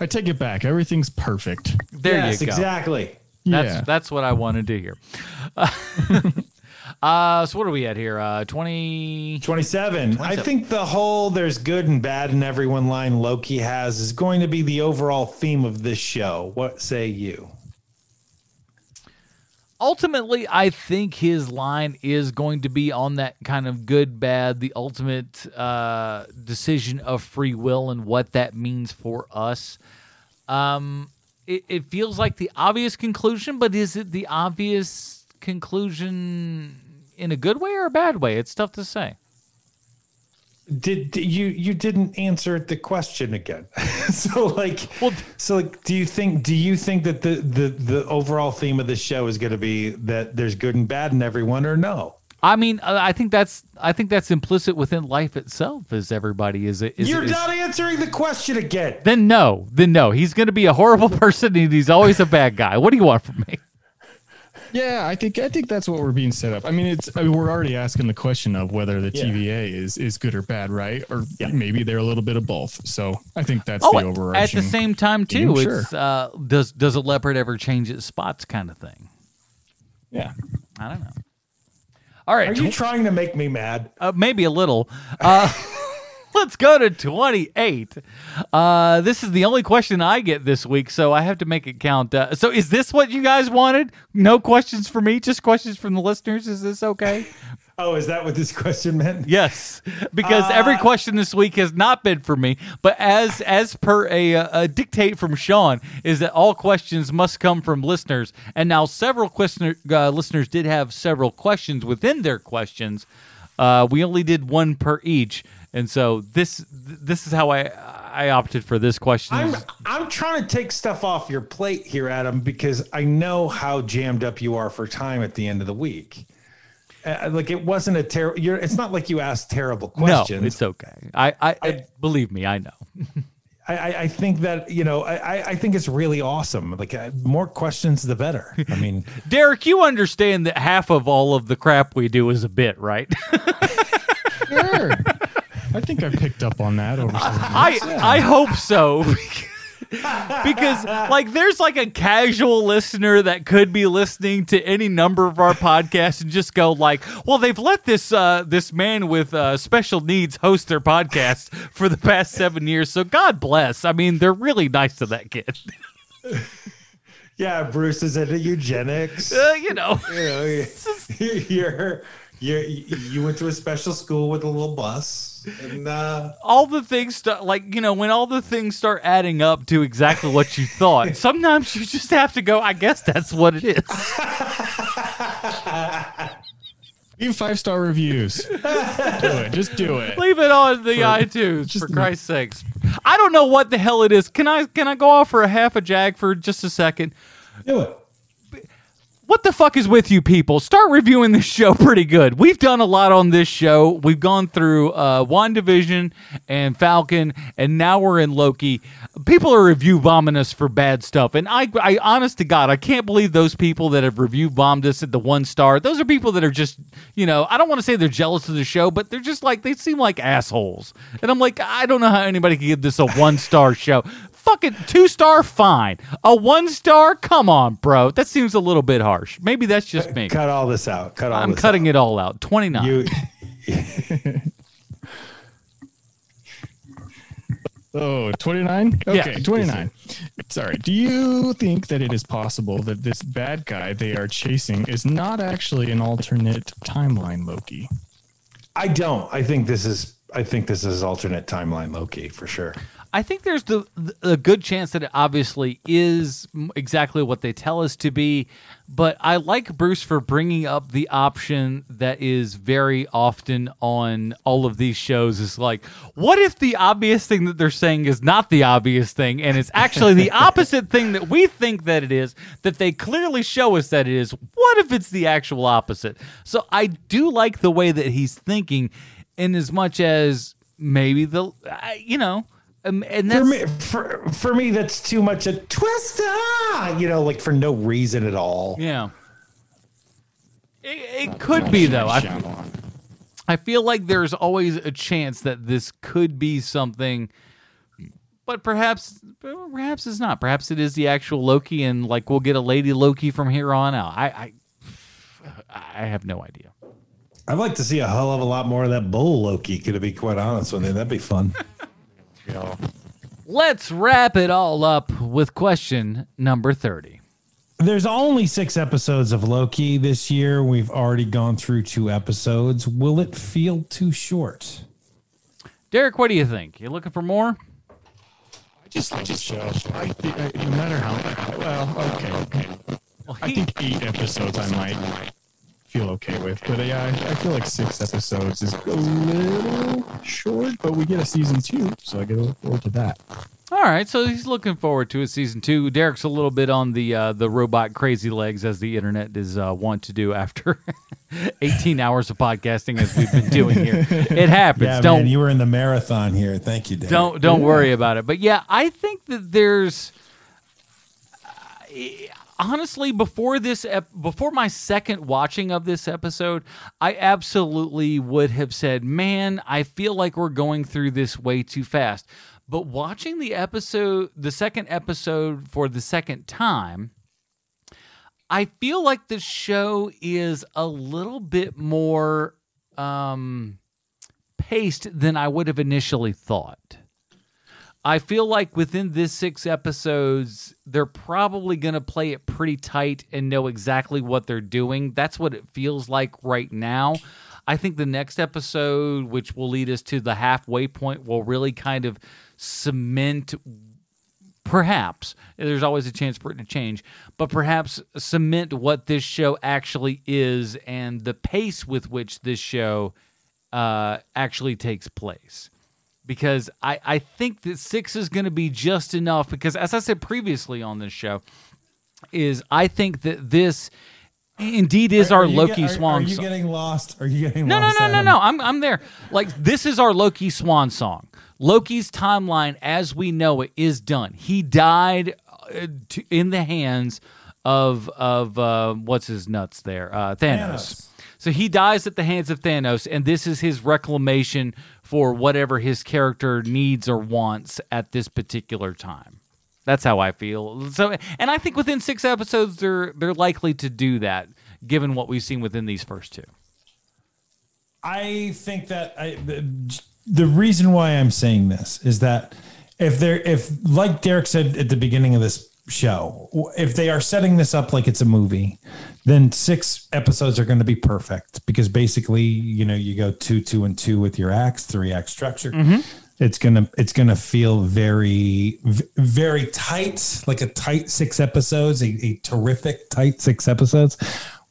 [SPEAKER 3] I take it back. Everything's perfect.
[SPEAKER 1] there
[SPEAKER 2] yes,
[SPEAKER 1] you go
[SPEAKER 2] exactly.
[SPEAKER 1] That's
[SPEAKER 3] yeah,
[SPEAKER 1] that's what I wanted to hear. uh, so what are we at here? Uh, twenty.
[SPEAKER 2] 27. I think the whole there's good and bad in everyone line Loki has is going to be the overall theme of this show. What say you?
[SPEAKER 1] Ultimately, I think his line is going to be on that kind of good bad, the ultimate uh, decision of free will and what that means for us. Um, it, it feels like the obvious conclusion, but is it the obvious conclusion in a good way or a bad way? It's tough to say.
[SPEAKER 2] Did, you you didn't answer the question again? so like
[SPEAKER 1] Well,
[SPEAKER 2] so like do you think do you think that the the the overall theme of the show is going to be that there's good and bad in everyone or no?
[SPEAKER 1] I mean, uh, I think that's I think that's implicit within life itself. Is everybody is it? Is,
[SPEAKER 2] You're
[SPEAKER 1] is-
[SPEAKER 2] not answering the question again.
[SPEAKER 1] Then no, then no. He's going to be a horrible person, and he's always a bad guy. What do you want from me?
[SPEAKER 3] Yeah. I think I think that's what we're being set up. I mean, it's I mean, we're already asking the question of whether the
[SPEAKER 2] Yeah.
[SPEAKER 3] TVA is is good or bad, right? Or
[SPEAKER 2] Yeah.
[SPEAKER 3] maybe they're a little bit of both. So I think that's
[SPEAKER 1] Oh,
[SPEAKER 3] the overarching.
[SPEAKER 1] at the same time too,
[SPEAKER 3] theme,
[SPEAKER 1] it's uh, does does a leopard ever change its spots, kind of thing.
[SPEAKER 3] yeah.
[SPEAKER 1] I don't know. All right,
[SPEAKER 2] Are you
[SPEAKER 1] tw-
[SPEAKER 2] trying to make me mad?
[SPEAKER 1] uh, maybe a little. Uh, let's go to 28. Uh, this is the only question I get this week, so I have to make it count. Uh, so, is this what you guys wanted? No questions for me, just questions from the listeners. Is this okay?
[SPEAKER 2] Oh, is that what this question meant?
[SPEAKER 1] Yes, because every question this week has not been for me, but as as per a, uh, a dictate from Sean, is that all questions must come from listeners. And now several listener, uh, listeners did have several questions within their questions. Uh, we only did one per each, and so this this is how I I opted for this question.
[SPEAKER 2] I'm I'm trying to take stuff off your plate here, Adam, because I know how jammed up you are for time at the end of the week. Uh, like it wasn't a terrible. It's not like you asked terrible questions.
[SPEAKER 1] no,
[SPEAKER 2] questions.
[SPEAKER 1] it's okay. I, I, I believe me, I know.
[SPEAKER 2] I, I, I think that you know. I, I- I think it's really awesome. Like uh, more questions, the better. I mean,
[SPEAKER 1] Derek, you understand that half of all of the crap we do is a bit, right?
[SPEAKER 3] Sure. I think I picked up on that over. some
[SPEAKER 1] I.
[SPEAKER 3] Yeah.
[SPEAKER 1] I hope so. because like there's like a casual listener that could be listening to any number of our podcasts and just go like, well, they've let this uh, this man with uh, special needs host their podcast for the past seven years. So God bless. I mean, they're really nice to that kid.
[SPEAKER 2] yeah, Bruce is into eugenics.
[SPEAKER 1] Uh, you know,
[SPEAKER 2] you know, you're you you went to a special school with a little bus, and uh,
[SPEAKER 1] all the things start like you know when all the things start adding up to exactly what you thought. Sometimes you just have to go. I guess that's what it is.
[SPEAKER 3] Leave five star reviews. do it. Just do it.
[SPEAKER 1] Leave it on the iTunes for Christ's sakes. I don't know what the hell it is. Can I can I go off for a half a jag for just a second?
[SPEAKER 2] do it.
[SPEAKER 1] What the fuck is with you people? Start reviewing this show pretty good. We've done a lot on this show. We've gone through uh, WandaVision and Falcon, and now we're in Loki. People are review bombing us for bad stuff. And I, I, honest to God, I can't believe those people that have review bombed us at the one star. Those are people that are just, you know, I don't want to say they're jealous of the show, but they're just like, they seem like assholes. And I'm like, I don't know how anybody can give this a one star show. Fucking two star, fine. A one star, come on, bro. That seems a little bit harsh. Maybe that's just me.
[SPEAKER 2] Cut all this out. Cut all.
[SPEAKER 1] I'm
[SPEAKER 2] this
[SPEAKER 1] cutting it all out. 29.
[SPEAKER 2] Out. You.
[SPEAKER 3] Oh, 29?
[SPEAKER 1] Yeah.
[SPEAKER 3] Okay, 29. It's, Sorry. Do you think that it is possible that this bad guy they are chasing is not actually an alternate timeline Loki?
[SPEAKER 2] I don't. I think this is. I think this is alternate timeline Loki for sure.
[SPEAKER 1] I think there's the, a good chance that it obviously is exactly what they tell us to be, but I like Bruce for bringing up the option that is very often on all of these shows is like, what if the obvious thing that they're saying is not the obvious thing and it's actually the opposite thing that we think that it is that they clearly show us that it is. What if it's the actual opposite? So I do like the way that he's thinking in as much as maybe the you know um, and
[SPEAKER 2] for me, for, for me, that's too much a twist. Ah, you know, like for no reason at all.
[SPEAKER 1] Yeah. It, it could be though. I, I feel like there's always a chance that this could be something, but perhaps, perhaps it's not. Perhaps it is the actual Loki, and like we'll get a Lady Loki from here on out. I, I, I have no idea.
[SPEAKER 2] I'd like to see a hell of a lot more of that bull Loki. To be quite honest with you, that'd be fun.
[SPEAKER 1] Let's wrap it all up with question number 30.
[SPEAKER 2] There's only six episodes of Loki this year. We've already gone through two episodes. Will it feel too short?
[SPEAKER 1] Derek, what do you think? You looking for more?
[SPEAKER 3] I just love the show. I think, no matter how, well, okay, okay. Well, he, I think eight episodes I might feel okay with. But yeah, I, I, feel like six episodes is a little short, but we get a season two, so I get to look forward to that.
[SPEAKER 1] All right, so he's looking forward to a season two. Derek's a little bit on the uh, the robot crazy legs, as the internet is uh, want to do after 18 hours of podcasting, as we've been doing here. It happens.
[SPEAKER 2] Yeah, don't man, you were in the marathon here. Thank you, Derek.
[SPEAKER 1] Don't don't yeah. worry about it. But yeah, I think that there's. Honestly, before this, ep- before my second watching of this episode, I absolutely would have said, "Man, I feel like we're going through this way too fast." But watching the episode, the second episode for the second time, I feel like the show is a little bit more um, paced than I would have initially thought. I feel like within this six episodes, they're probably going to play it pretty tight and know exactly what they're doing. That's what it feels like right now. I think the next episode, which will lead us to the halfway point, will really kind of cement perhaps there's always a chance for it to change but perhaps cement what this show actually is and the pace with which this show uh, actually takes place because I, I think that six is going to be just enough. Because as I said previously on this show, is I think that this indeed is are, our are Loki
[SPEAKER 2] get,
[SPEAKER 1] swan.
[SPEAKER 2] Are, are you getting lost? Are you getting
[SPEAKER 1] no,
[SPEAKER 2] lost?
[SPEAKER 1] No, no, no, no, no. I'm I'm there. Like this is our Loki swan song. Loki's timeline, as we know it, is done. He died uh, in the hands of of uh, what's his nuts there, uh, Thanos. Thanos. So he dies at the hands of Thanos, and this is his reclamation for whatever his character needs or wants at this particular time. That's how I feel. So, and I think within six episodes, they're they're likely to do that, given what we've seen within these first two.
[SPEAKER 2] I think that I, the, the reason why I'm saying this is that if they're if like Derek said at the beginning of this show. If they are setting this up like it's a movie, then six episodes are going to be perfect because basically, you know, you go two, two, and two with your acts, three act structure. Mm-hmm. It's gonna it's gonna feel very very tight, like a tight six episodes, a, a terrific tight six episodes.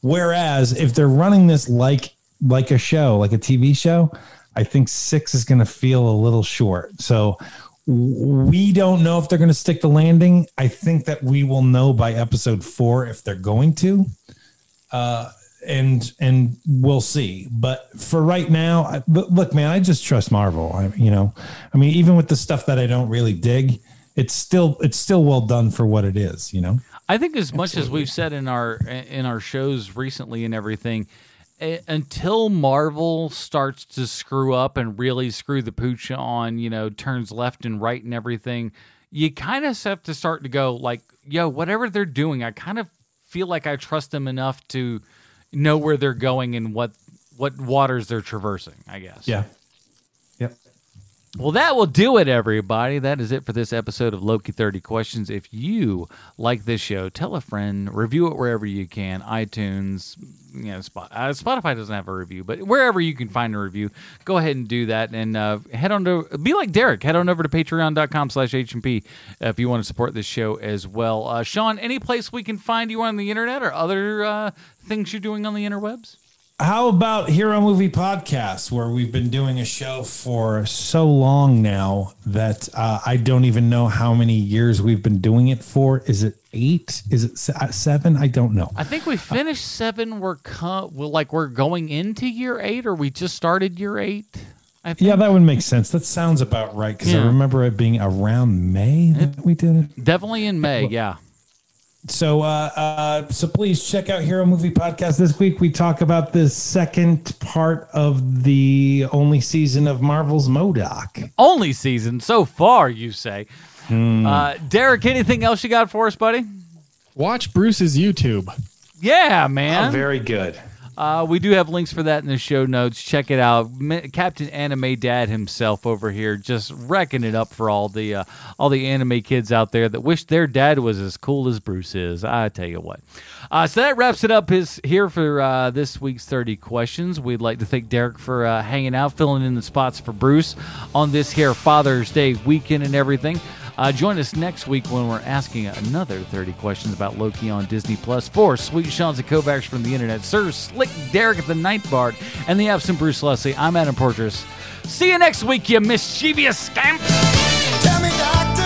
[SPEAKER 2] Whereas if they're running this like like a show, like a TV show, I think six is going to feel a little short. So we don't know if they're going to stick the landing. I think that we will know by episode four if they're going to, uh, and and we'll see. But for right now, I, look, man, I just trust Marvel. I, you know, I mean, even with the stuff that I don't really dig, it's still it's still well done for what it is. You know,
[SPEAKER 1] I think as much as we've said in our in our shows recently and everything until Marvel starts to screw up and really screw the pooch on, you know, turns left and right and everything, you kind of have to start to go like, yo, whatever they're doing, I kind of feel like I trust them enough to know where they're going and what what waters they're traversing. I guess.
[SPEAKER 2] Yeah.
[SPEAKER 1] Well, that will do it, everybody. That is it for this episode of Loki 30 Questions. If you like this show, tell a friend, review it wherever you can iTunes, you know, uh, Spotify doesn't have a review, but wherever you can find a review, go ahead and do that. And uh, head on to, be like Derek, head on over to patreon.com slash HMP if you want to support this show as well. Uh, Sean, any place we can find you on the internet or other uh, things you're doing on the interwebs?
[SPEAKER 2] How about Hero Movie Podcast, where we've been doing a show for so long now that uh, I don't even know how many years we've been doing it for? Is it eight? Is it uh, seven? I don't know.
[SPEAKER 1] I think we finished seven. We're like we're going into year eight, or we just started year eight.
[SPEAKER 2] Yeah, that would make sense. That sounds about right because yeah. I remember it being around May that we did it.
[SPEAKER 1] Definitely in May, yeah.
[SPEAKER 2] So, uh, uh, so please check out Hero Movie Podcast. This week we talk about the second part of the only season of Marvel's Modoc.
[SPEAKER 1] Only season so far, you say? Hmm. Uh, Derek, anything else you got for us, buddy?
[SPEAKER 3] Watch Bruce's YouTube.
[SPEAKER 1] Yeah, man.
[SPEAKER 2] Oh, very good.
[SPEAKER 1] Uh, we do have links for that in the show notes. Check it out. Captain Anime Dad himself over here, just wrecking it up for all the uh, all the anime kids out there that wish their dad was as cool as Bruce is. I tell you what. Uh, so that wraps it up. His here for uh, this week's thirty questions. We'd like to thank Derek for uh, hanging out, filling in the spots for Bruce on this here Father's Day weekend and everything. Uh, join us next week when we're asking another 30 questions about Loki on Disney Plus for Sweet Sean's Kovacs from the internet, Sir Slick Derek at the Ninth Bard, and the absent Bruce Leslie. I'm Adam Portress. See you next week, you mischievous scamps! Tell me, doctor,